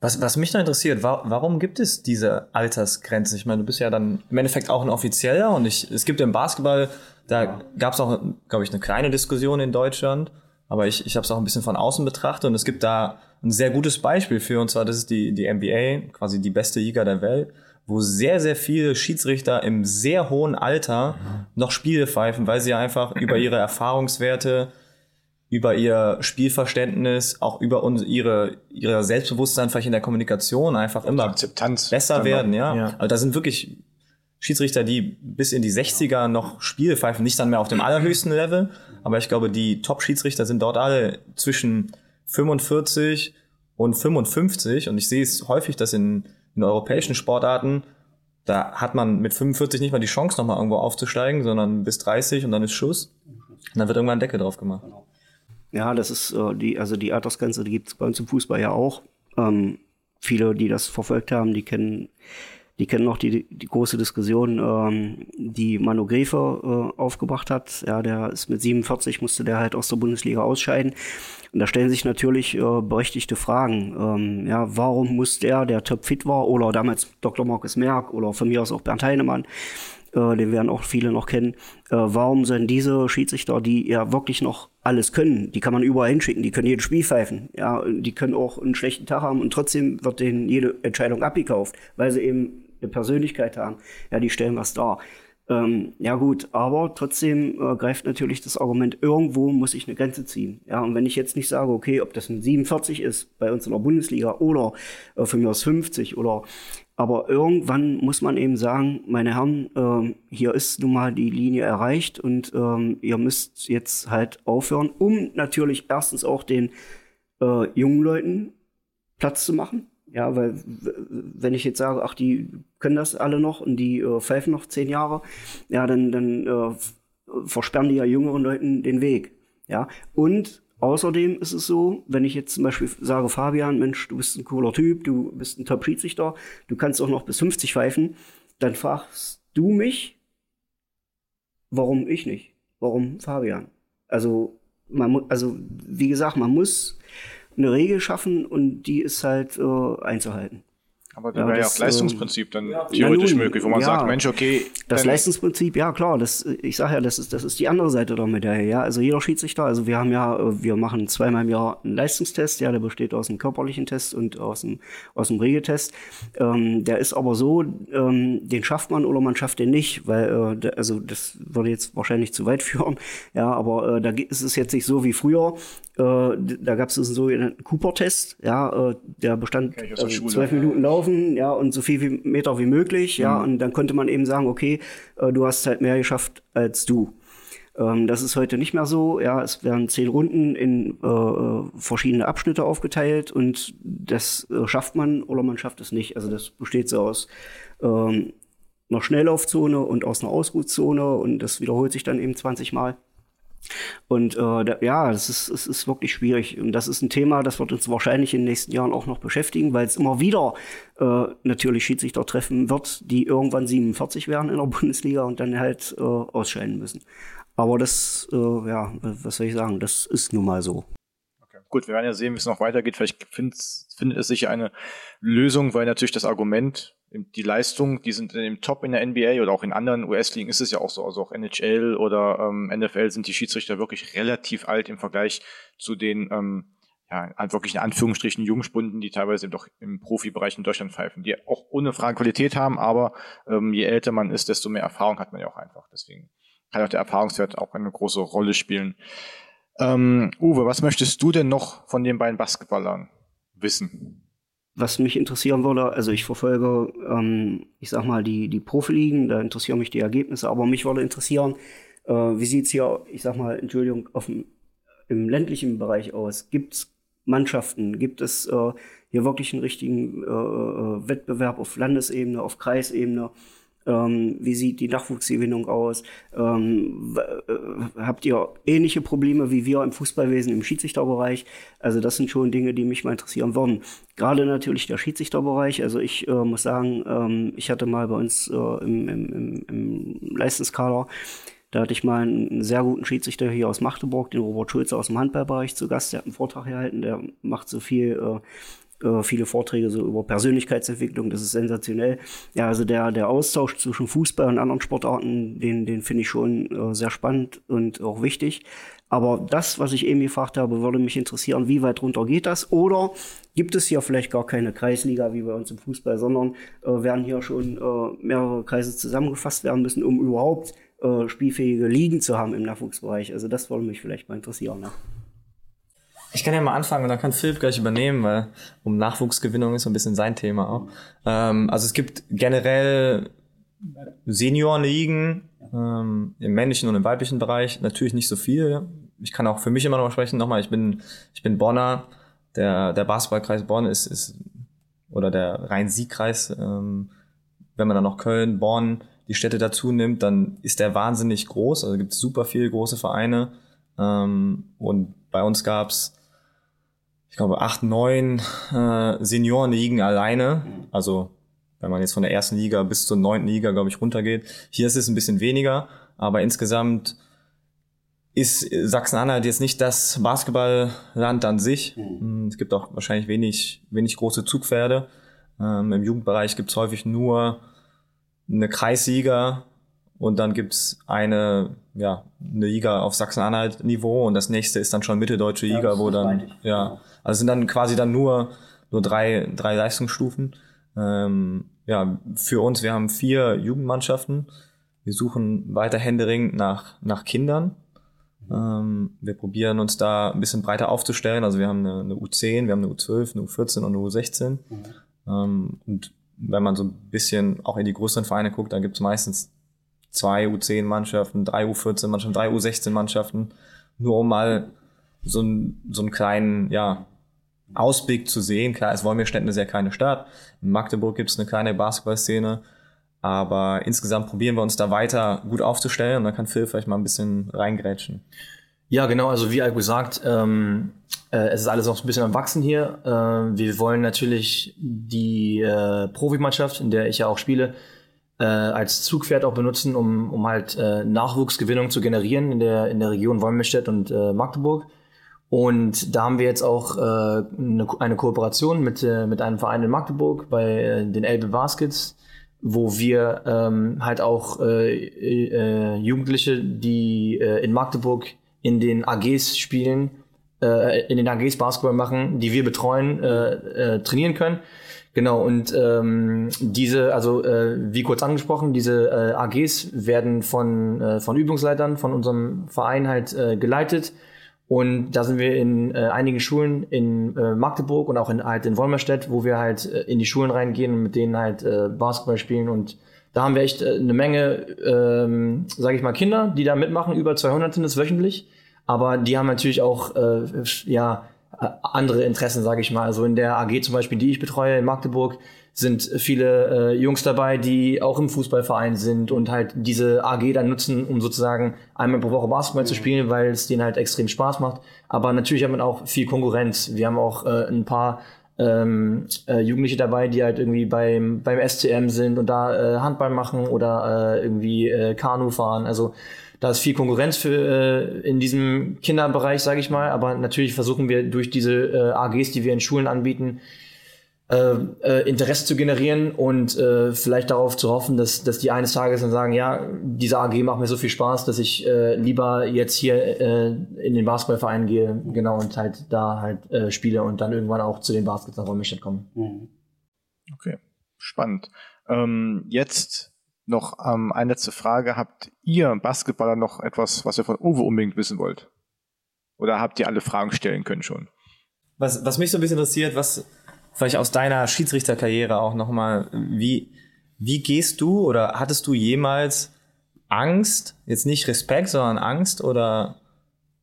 Was, was mich noch interessiert, wa warum gibt es diese Altersgrenze? Ich meine, du bist ja dann im Endeffekt auch ein Offizieller und ich, es gibt im Basketball, da gab es auch, glaube ich, eine kleine Diskussion in Deutschland, aber ich, ich habe es auch ein bisschen von außen betrachtet und es gibt da ein sehr gutes Beispiel für, und zwar das ist die, die NBA, quasi die beste Liga der Welt, wo sehr, sehr viele Schiedsrichter im sehr hohen Alter noch Spiele pfeifen, weil sie einfach über ihre Erfahrungswerte, über ihr Spielverständnis, auch über unsere, ihre, ihre Selbstbewusstsein vielleicht in der Kommunikation einfach immer Akzeptanz besser werden, ja. ja. Also da sind wirklich Schiedsrichter, die bis in die 60er noch Spiele pfeifen, nicht dann mehr auf dem allerhöchsten Level, aber ich glaube, die Top-Schiedsrichter sind dort alle zwischen 45 und 55 und ich sehe es häufig, dass in, in europäischen Sportarten da hat man mit 45 nicht mal die Chance, nochmal irgendwo aufzusteigen, sondern bis 30 und dann ist Schuss. Und dann wird irgendwann ein Deckel drauf gemacht. Ja, das ist äh, die, also die Altersgrenze, die gibt es bei uns im Fußball ja auch. Ähm, viele, die das verfolgt haben, die kennen die kennen noch die, die große Diskussion, ähm, die Manu Gräfe äh, aufgebracht hat. Ja, der ist mit 47, musste der halt aus der Bundesliga ausscheiden. Und da stellen sich natürlich äh, berechtigte Fragen. Ähm, ja, warum muss der, der topfit war, oder damals Dr. Markus Merck oder von mir aus auch Bernd Heinemann, äh, den werden auch viele noch kennen, äh, warum sollen diese Schiedsrichter, die ja wirklich noch alles können, die kann man überall hinschicken, die können jedes Spiel pfeifen, ja, die können auch einen schlechten Tag haben und trotzdem wird denen jede Entscheidung abgekauft, weil sie eben eine Persönlichkeit haben, ja, die stellen was dar. Ähm, ja gut, aber trotzdem äh, greift natürlich das Argument, irgendwo muss ich eine Grenze ziehen. Ja, und wenn ich jetzt nicht sage, okay, ob das ein 47 ist bei uns in der Bundesliga oder äh, für mich aus 50 oder aber irgendwann muss man eben sagen, meine Herren, äh, hier ist nun mal die Linie erreicht und ähm, ihr müsst jetzt halt aufhören, um natürlich erstens auch den äh, jungen Leuten Platz zu machen, ja, weil wenn ich jetzt sage, ach, die können das alle noch und die äh, pfeifen noch zehn Jahre, ja, dann, dann äh, versperren die ja jüngeren Leuten den Weg. Ja, und außerdem ist es so, wenn ich jetzt zum Beispiel sage, Fabian, Mensch, du bist ein cooler Typ, du bist ein Top-Schiedsrichter, du kannst auch noch bis 50 pfeifen, dann fragst du mich, warum ich nicht? Warum Fabian? Also, man, also wie gesagt, man muss eine Regel schaffen und die ist halt äh, einzuhalten. Aber da ja, wäre ja auch Leistungsprinzip dann ja, theoretisch nun, möglich, wo man ja, sagt, Mensch, okay. Das Leistungsprinzip, ja klar, das, ich sage ja, das ist, das ist die andere Seite der Medaille, ja. Also jeder Schiedsrichter, also wir haben ja, wir machen zweimal im Jahr einen Leistungstest, ja, der besteht aus einem körperlichen Test und aus einem, aus einem Regeltest. Ähm, der ist aber so, ähm, den schafft man oder man schafft den nicht, weil, äh, also das würde jetzt wahrscheinlich zu weit führen, ja, aber äh, da ist es jetzt nicht so wie früher. Äh, da gab es einen sogenannten Cooper-Test, ja, äh, der bestand also zwölf Minuten Lauf laufen, ja, und so viel wie Meter wie möglich, ja, mhm. und dann konnte man eben sagen, okay, äh, du hast halt mehr geschafft als du. Ähm, das ist heute nicht mehr so, ja, es werden zehn Runden in äh, verschiedene Abschnitte aufgeteilt und das äh, schafft man oder man schafft es nicht. Also das besteht so aus ähm, einer Schnelllaufzone und aus einer Ausruhzone und das wiederholt sich dann eben 20 Mal. Und äh, da, ja, es ist, es ist wirklich schwierig. Und das ist ein Thema, das wird uns wahrscheinlich in den nächsten Jahren auch noch beschäftigen, weil es immer wieder äh, natürlich Schiedsrichter treffen wird, die irgendwann 47 werden in der Bundesliga und dann halt äh, ausscheiden müssen. Aber das, äh, ja, was soll ich sagen, das ist nun mal so. Okay. Gut, wir werden ja sehen, wie es noch weitergeht. Vielleicht findet, findet es sich eine Lösung, weil natürlich das Argument die Leistung, die sind im Top in der NBA oder auch in anderen US-Ligen ist es ja auch so, also auch NHL oder ähm, NFL sind die Schiedsrichter wirklich relativ alt im Vergleich zu den ähm, ja, wirklich in Anführungsstrichen Jungspunden, die teilweise doch im Profibereich in Deutschland pfeifen, die auch ohne Frage Qualität haben, aber ähm, je älter man ist, desto mehr Erfahrung hat man ja auch einfach. Deswegen kann auch der Erfahrungswert auch eine große Rolle spielen. Ähm, Uwe, was möchtest du denn noch von den beiden Basketballern wissen? Was mich interessieren würde, also ich verfolge, ähm, ich sag mal, die, die Profiligen, da interessieren mich die Ergebnisse, aber mich würde interessieren, äh, wie sieht's hier, ich sag mal, Entschuldigung, auf dem, im ländlichen Bereich aus? Gibt's Mannschaften? Gibt es äh, hier wirklich einen richtigen äh, äh Wettbewerb auf Landesebene, auf Kreisebene? Ähm, wie sieht die Nachwuchsgewinnung aus? Ähm, äh, habt ihr ähnliche Probleme wie wir im Fußballwesen, im Schiedsrichterbereich? Also das sind schon Dinge, die mich mal interessieren würden. Gerade natürlich der Schiedsrichterbereich. Also ich äh, muss sagen, ähm, ich hatte mal bei uns äh, im, im, im, im Leistungskader da hatte ich mal einen sehr guten Schiedsrichter hier aus Magdeburg, den Robert Schulze aus dem Handballbereich zu Gast. Der hat einen Vortrag gehalten, der macht so viel äh, äh, viele Vorträge so über Persönlichkeitsentwicklung, das ist sensationell. Ja, also der, der Austausch zwischen Fußball und anderen Sportarten, den, den finde ich schon äh, sehr spannend und auch wichtig. Aber das, was ich eben gefragt habe, würde mich interessieren, wie weit runter geht das? Oder gibt es hier vielleicht gar keine Kreisliga wie bei uns im Fußball, sondern äh, werden hier schon äh, mehrere Kreise zusammengefasst werden müssen, um überhaupt äh, spielfähige Ligen zu haben im Nachwuchsbereich? Also das würde mich vielleicht mal interessieren. Ne? Ich kann ja mal anfangen und dann kann Philipp gleich übernehmen, weil um Nachwuchsgewinnung ist so ein bisschen sein Thema auch. Ähm, also es gibt generell Seniorenligen ähm, im männlichen und im weiblichen Bereich natürlich nicht so viel. Ich kann auch für mich immer noch sprechen. Nochmal, ich bin ich bin Bonner. Der der Basketballkreis Bonn ist ist oder der Rhein-Sieg-Kreis. Ähm, wenn man dann noch Köln, Bonn, die Städte dazu nimmt, dann ist der wahnsinnig groß. Also gibt es super viele große Vereine. Ähm, und bei uns gab's ich glaube, acht, neun äh, Seniorenligen alleine. Also wenn man jetzt von der ersten Liga bis zur neunten Liga, glaube ich, runtergeht. Hier ist es ein bisschen weniger, aber insgesamt ist Sachsen-Anhalt jetzt nicht das Basketballland an sich. Mhm. Es gibt auch wahrscheinlich wenig, wenig große Zugpferde. Ähm, Im Jugendbereich gibt es häufig nur eine Kreisliga und dann gibt's eine, ja, eine Liga auf Sachsen-Anhalt-Niveau und das nächste ist dann schon mitteldeutsche Liga, ja, wo dann, ja, also sind dann quasi dann nur, nur drei, drei Leistungsstufen. Ähm, ja, für uns, wir haben vier Jugendmannschaften. Wir suchen weiter händeringend nach, nach Kindern. Ähm, wir probieren uns da ein bisschen breiter aufzustellen. Also wir haben eine, eine U10, wir haben eine U12, eine U14 und eine U16. Mhm. Ähm, und wenn man so ein bisschen auch in die größeren Vereine guckt, dann gibt es meistens zwei U10-Mannschaften, drei U14-Mannschaften, drei U16-Mannschaften, nur um mal so, ein, so einen kleinen, ja, Ausblick zu sehen. Klar, es Wolmirstedt ist ja keine Stadt. In Magdeburg gibt es eine kleine Basketballszene. Aber insgesamt probieren wir uns da weiter gut aufzustellen und dann kann Phil vielleicht mal ein bisschen reingrätschen. Ja, genau. Also wie gesagt, ähm, äh, es ist alles noch ein bisschen am Wachsen hier. Äh, wir wollen natürlich die äh, Profimannschaft, in der ich ja auch spiele, äh, als Zugpferd auch benutzen, um, um halt äh, Nachwuchsgewinnung zu generieren in der, in der Region Wolmirstedt und äh, Magdeburg. Und da haben wir jetzt auch äh, eine, eine Kooperation mit, äh, mit einem Verein in Magdeburg bei äh, den Elbe Baskets, wo wir ähm, halt auch äh, äh, Jugendliche, die äh, in Magdeburg in den AGs spielen, äh, in den AGs Basketball machen, die wir betreuen, äh, äh, trainieren können. Genau, und ähm, diese, also äh, wie kurz angesprochen, diese äh, AGs werden von, äh, von Übungsleitern von unserem Verein halt äh, geleitet. Und da sind wir in äh, einigen Schulen in äh, Magdeburg und auch in, halt in Wolmerstedt, wo wir halt äh, in die Schulen reingehen und mit denen halt äh, Basketball spielen. Und da haben wir echt äh, eine Menge, ähm, sage ich mal, Kinder, die da mitmachen. Über 200 sind es wöchentlich. Aber die haben natürlich auch, äh, ja, andere Interessen, sage ich mal. Also in der AG zum Beispiel, die ich betreue in Magdeburg, sind viele äh, Jungs dabei, die auch im Fußballverein sind und halt diese AG dann nutzen, um sozusagen einmal pro Woche Basketball mhm. zu spielen, weil es denen halt extrem Spaß macht. Aber natürlich haben wir auch viel Konkurrenz. Wir haben auch äh, ein paar ähm, äh, Jugendliche dabei, die halt irgendwie beim, beim SCM sind und da äh, Handball machen oder äh, irgendwie äh, Kanu fahren. Also da ist viel Konkurrenz für äh, in diesem Kinderbereich, sage ich mal. Aber natürlich versuchen wir durch diese äh, AGs, die wir in Schulen anbieten, äh, äh, Interesse zu generieren und äh, vielleicht darauf zu hoffen, dass, dass die eines Tages dann sagen, ja, diese AG macht mir so viel Spaß, dass ich äh, lieber jetzt hier äh, in den Basketballverein gehe, genau, und halt da halt äh, spiele und dann irgendwann auch zu den Baskets nach Räumlichkeit komme. Mhm. Okay, spannend. Ähm, jetzt noch ähm, eine letzte Frage. Habt ihr Basketballer noch etwas, was ihr von Uwe unbedingt wissen wollt? Oder habt ihr alle Fragen stellen können schon? Was, was mich so ein bisschen interessiert, was vielleicht aus deiner Schiedsrichterkarriere auch nochmal, wie, wie gehst du oder hattest du jemals Angst, jetzt nicht Respekt, sondern Angst oder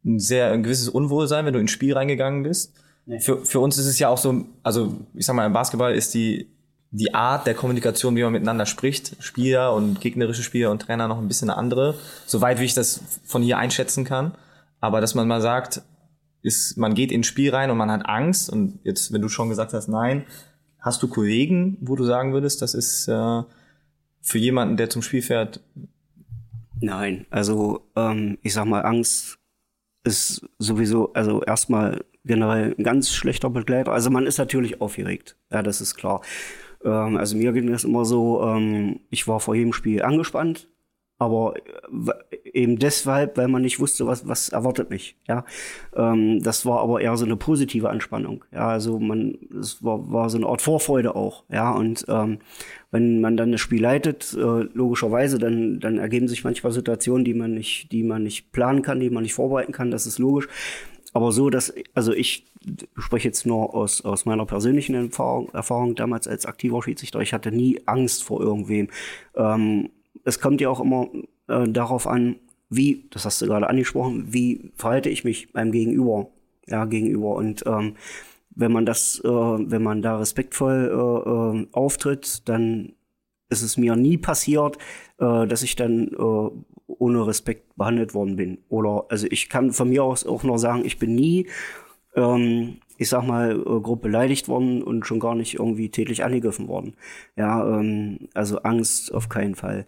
ein sehr ein gewisses Unwohlsein, wenn du ins Spiel reingegangen bist? Nee. Für, für uns ist es ja auch so, also ich sag mal, im Basketball ist die, die Art der Kommunikation, wie man miteinander spricht, Spieler und gegnerische Spieler und Trainer noch ein bisschen eine andere, soweit wie ich das von hier einschätzen kann. Aber dass man mal sagt, ist, man geht ins Spiel rein und man hat Angst. Und jetzt, wenn du schon gesagt hast, nein, hast du Kollegen, wo du sagen würdest, das ist äh, für jemanden, der zum Spiel fährt? Nein, also ähm, ich sag mal, Angst ist sowieso, also erstmal generell ein ganz schlechter Begleiter. Also man ist natürlich aufgeregt, ja, das ist klar. Ähm, also mir ging das immer so, ähm, ich war vor jedem Spiel angespannt, aber äh, eben deshalb, weil man nicht wusste, was, was erwartet mich. Ja, ähm, das war aber eher so eine positive Anspannung. Ja, also man, es war, war so eine Art Vorfreude auch. Ja, und ähm, wenn man dann das Spiel leitet, äh, logischerweise, dann, dann ergeben sich manchmal Situationen, die man nicht, die man nicht planen kann, die man nicht vorbereiten kann. Das ist logisch. Aber so, dass, also ich spreche jetzt nur aus, aus meiner persönlichen Erfahrung, Erfahrung damals als aktiver Schiedsrichter. Ich hatte nie Angst vor irgendwem. Ähm, es kommt ja auch immer äh, darauf an, wie, das hast du gerade angesprochen, wie verhalte ich mich beim Gegenüber, ja, gegenüber. Und ähm, wenn man das, äh, wenn man da respektvoll äh, äh, auftritt, dann ist es mir nie passiert, äh, dass ich dann äh, ohne Respekt behandelt worden bin. Oder also ich kann von mir aus auch nur sagen, ich bin nie, ähm, ich sag mal, äh, grob beleidigt worden und schon gar nicht irgendwie tätlich angegriffen worden. Ja, ähm, also Angst auf keinen Fall.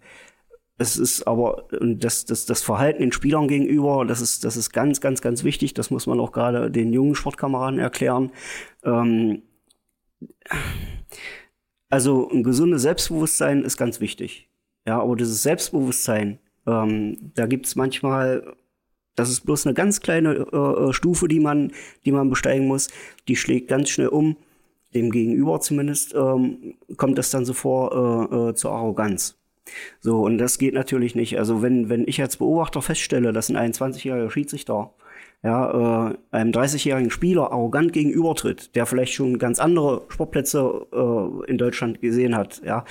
Es ist aber das, das, das Verhalten den Spielern gegenüber, das ist, das ist ganz, ganz, ganz wichtig. Das muss man auch gerade den jungen Sportkameraden erklären. Ähm, also ein gesundes Selbstbewusstsein ist ganz wichtig. Ja, aber dieses Selbstbewusstsein, ähm, da gibt's manchmal, das ist bloß eine ganz kleine äh, äh, Stufe, die man, die man besteigen muss. Die schlägt ganz schnell um. Dem Gegenüber zumindest ähm, kommt das dann so vor äh, äh, zur Arroganz. So, und das geht natürlich nicht. Also wenn, wenn ich als Beobachter feststelle, dass ein 21-jähriger Schiedsrichter ja, äh, einem 30-jährigen Spieler arrogant gegenübertritt, der vielleicht schon ganz andere Sportplätze äh, in Deutschland gesehen hat, ja,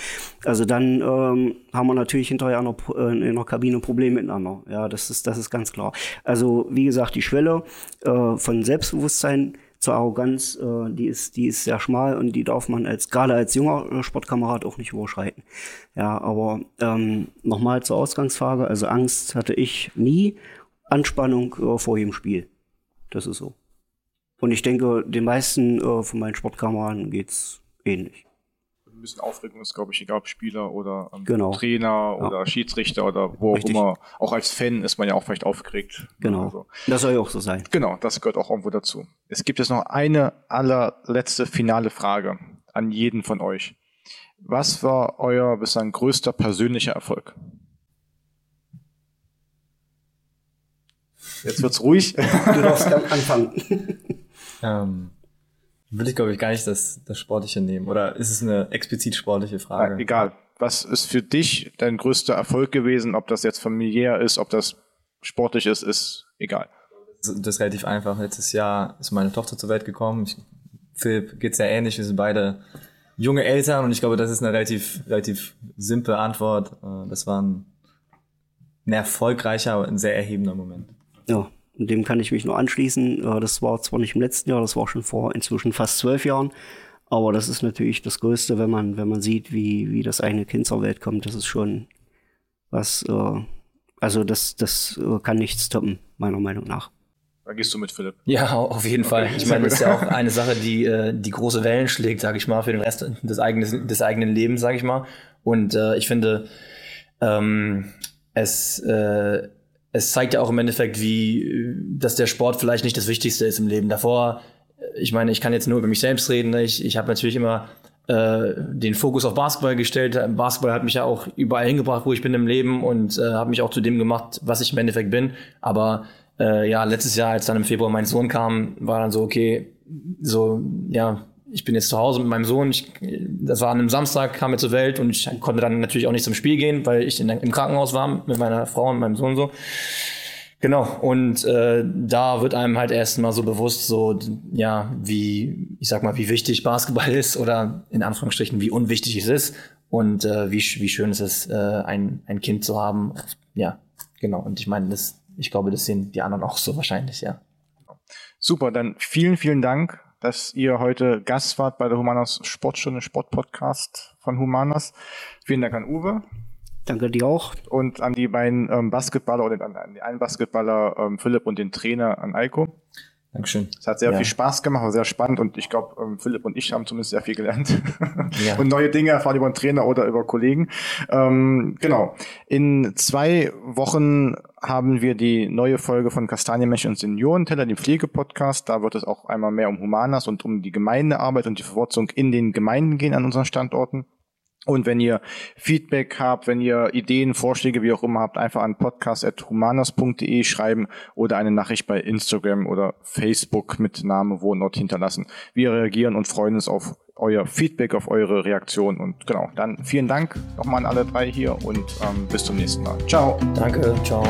also dann ähm, haben wir natürlich hinterher in der, äh, in der Kabine Probleme miteinander. Ja, das ist, das ist ganz klar. Also wie gesagt, die Schwelle äh, von Selbstbewusstsein zur Arroganz, äh, die ist, die ist sehr schmal und die darf man als gerade als junger äh, Sportkamerad auch nicht überschreiten. Ja, aber ähm, nochmal zur Ausgangsfrage, also Angst hatte ich nie Anspannung äh, vor jedem Spiel. Das ist so. Und ich denke, den meisten äh, von meinen Sportkameraden geht's ähnlich. Ein bisschen Aufregung ist, glaube ich, egal ob Spieler oder ähm, genau. Trainer oder ja. Schiedsrichter oder wo Richtig. auch immer. Auch als Fan ist man ja auch vielleicht aufgeregt. Genau. Also. Das soll ja auch so sein. Genau, das gehört auch irgendwo dazu. Es gibt jetzt noch eine allerletzte finale Frage an jeden von euch. Was war euer bislang größter persönlicher Erfolg? Jetzt wird's ruhig. Du darfst anfangen. ähm, will ich, glaube ich, gar nicht das, das Sportliche nehmen. Oder ist es eine explizit sportliche Frage? Ja, egal. Was ist für dich dein größter Erfolg gewesen? Ob das jetzt familiär ist, ob das sportlich ist, ist egal. Das ist relativ einfach. Letztes Jahr ist meine Tochter zur Welt gekommen. Ich, Philipp geht's ja ähnlich. Wir sind beide junge Eltern und ich glaube, das ist eine relativ, relativ simple Antwort. Äh, das war ein, ein erfolgreicher, aber ein sehr erhebender Moment. Ja, dem kann ich mich nur anschließen. Das war zwar nicht im letzten Jahr, das war schon vor inzwischen fast zwölf Jahren. Aber das ist natürlich das Größte, wenn man, wenn man sieht, wie, wie das eigene Kind zur Welt kommt. Das ist schon was, äh, also das, das äh, kann nichts toppen, meiner Meinung nach. Da gehst du mit, Philipp. Ja, auf jeden Fall. Ich meine, das ist ja auch eine Sache, die, äh, die große Wellen schlägt, sage ich mal, für den Rest des eigenen, des eigenen Lebens, sage ich mal. Und äh, ich finde, ähm, es, äh, es zeigt ja auch im Endeffekt, wie, dass der Sport vielleicht nicht das Wichtigste ist im Leben. Davor ich meine, ich kann jetzt nur über mich selbst reden. Ne? Ich, ich habe natürlich immer äh, den Fokus auf Basketball gestellt. Basketball hat mich ja auch überall hingebracht, wo ich bin im Leben und äh, habe mich auch zu dem gemacht, was ich im Endeffekt bin. Aber äh, ja, letztes Jahr, als dann im Februar mein Sohn kam, war dann so, okay, so, ja, ich bin jetzt zu Hause mit meinem Sohn. Ich, das war an einem Samstag, kam er zur Welt und ich konnte dann natürlich auch nicht zum Spiel gehen, weil ich in, im Krankenhaus war mit meiner Frau und meinem Sohn so. Genau, und äh, da wird einem halt erst mal so bewusst, so, ja, wie, ich sag mal, wie wichtig Basketball ist oder in Anführungsstrichen, wie unwichtig es ist und äh, wie, wie schön es ist, äh, ein, ein Kind zu haben. Ja, genau. Und ich meine, das, ich glaube, das sehen die anderen auch so wahrscheinlich, ja. Super, dann vielen, vielen Dank, dass ihr heute Gast wart bei der Humanas Sportstunde, Sportpodcast von Humanas. Vielen Dank an Uwe. Danke dir auch. Und an die beiden ähm, Basketballer oder an, an den einen Basketballer ähm, Philipp und den Trainer an Eiko. Dankeschön. Es hat sehr ja. viel Spaß gemacht, war sehr spannend und ich glaube, ähm, Philipp und ich haben zumindest sehr viel gelernt ja. und neue Dinge erfahren über einen Trainer oder über Kollegen. Ähm, genau. In zwei Wochen haben wir die neue Folge von Kastanienmensch und Seniorenteller, dem Pflegepodcast. Da wird es auch einmal mehr um Humanas und um die Gemeindearbeit und die Verwurzung in den Gemeinden gehen an unseren Standorten. Und wenn ihr Feedback habt, wenn ihr Ideen, Vorschläge, wie auch immer habt, einfach an podcast.humanas.de schreiben oder eine Nachricht bei Instagram oder Facebook mit Name, Wohnort hinterlassen. Wir reagieren und freuen uns auf euer Feedback, auf eure Reaktion. Und genau, dann vielen Dank nochmal an alle drei hier und ähm, bis zum nächsten Mal. Ciao. Danke, ciao.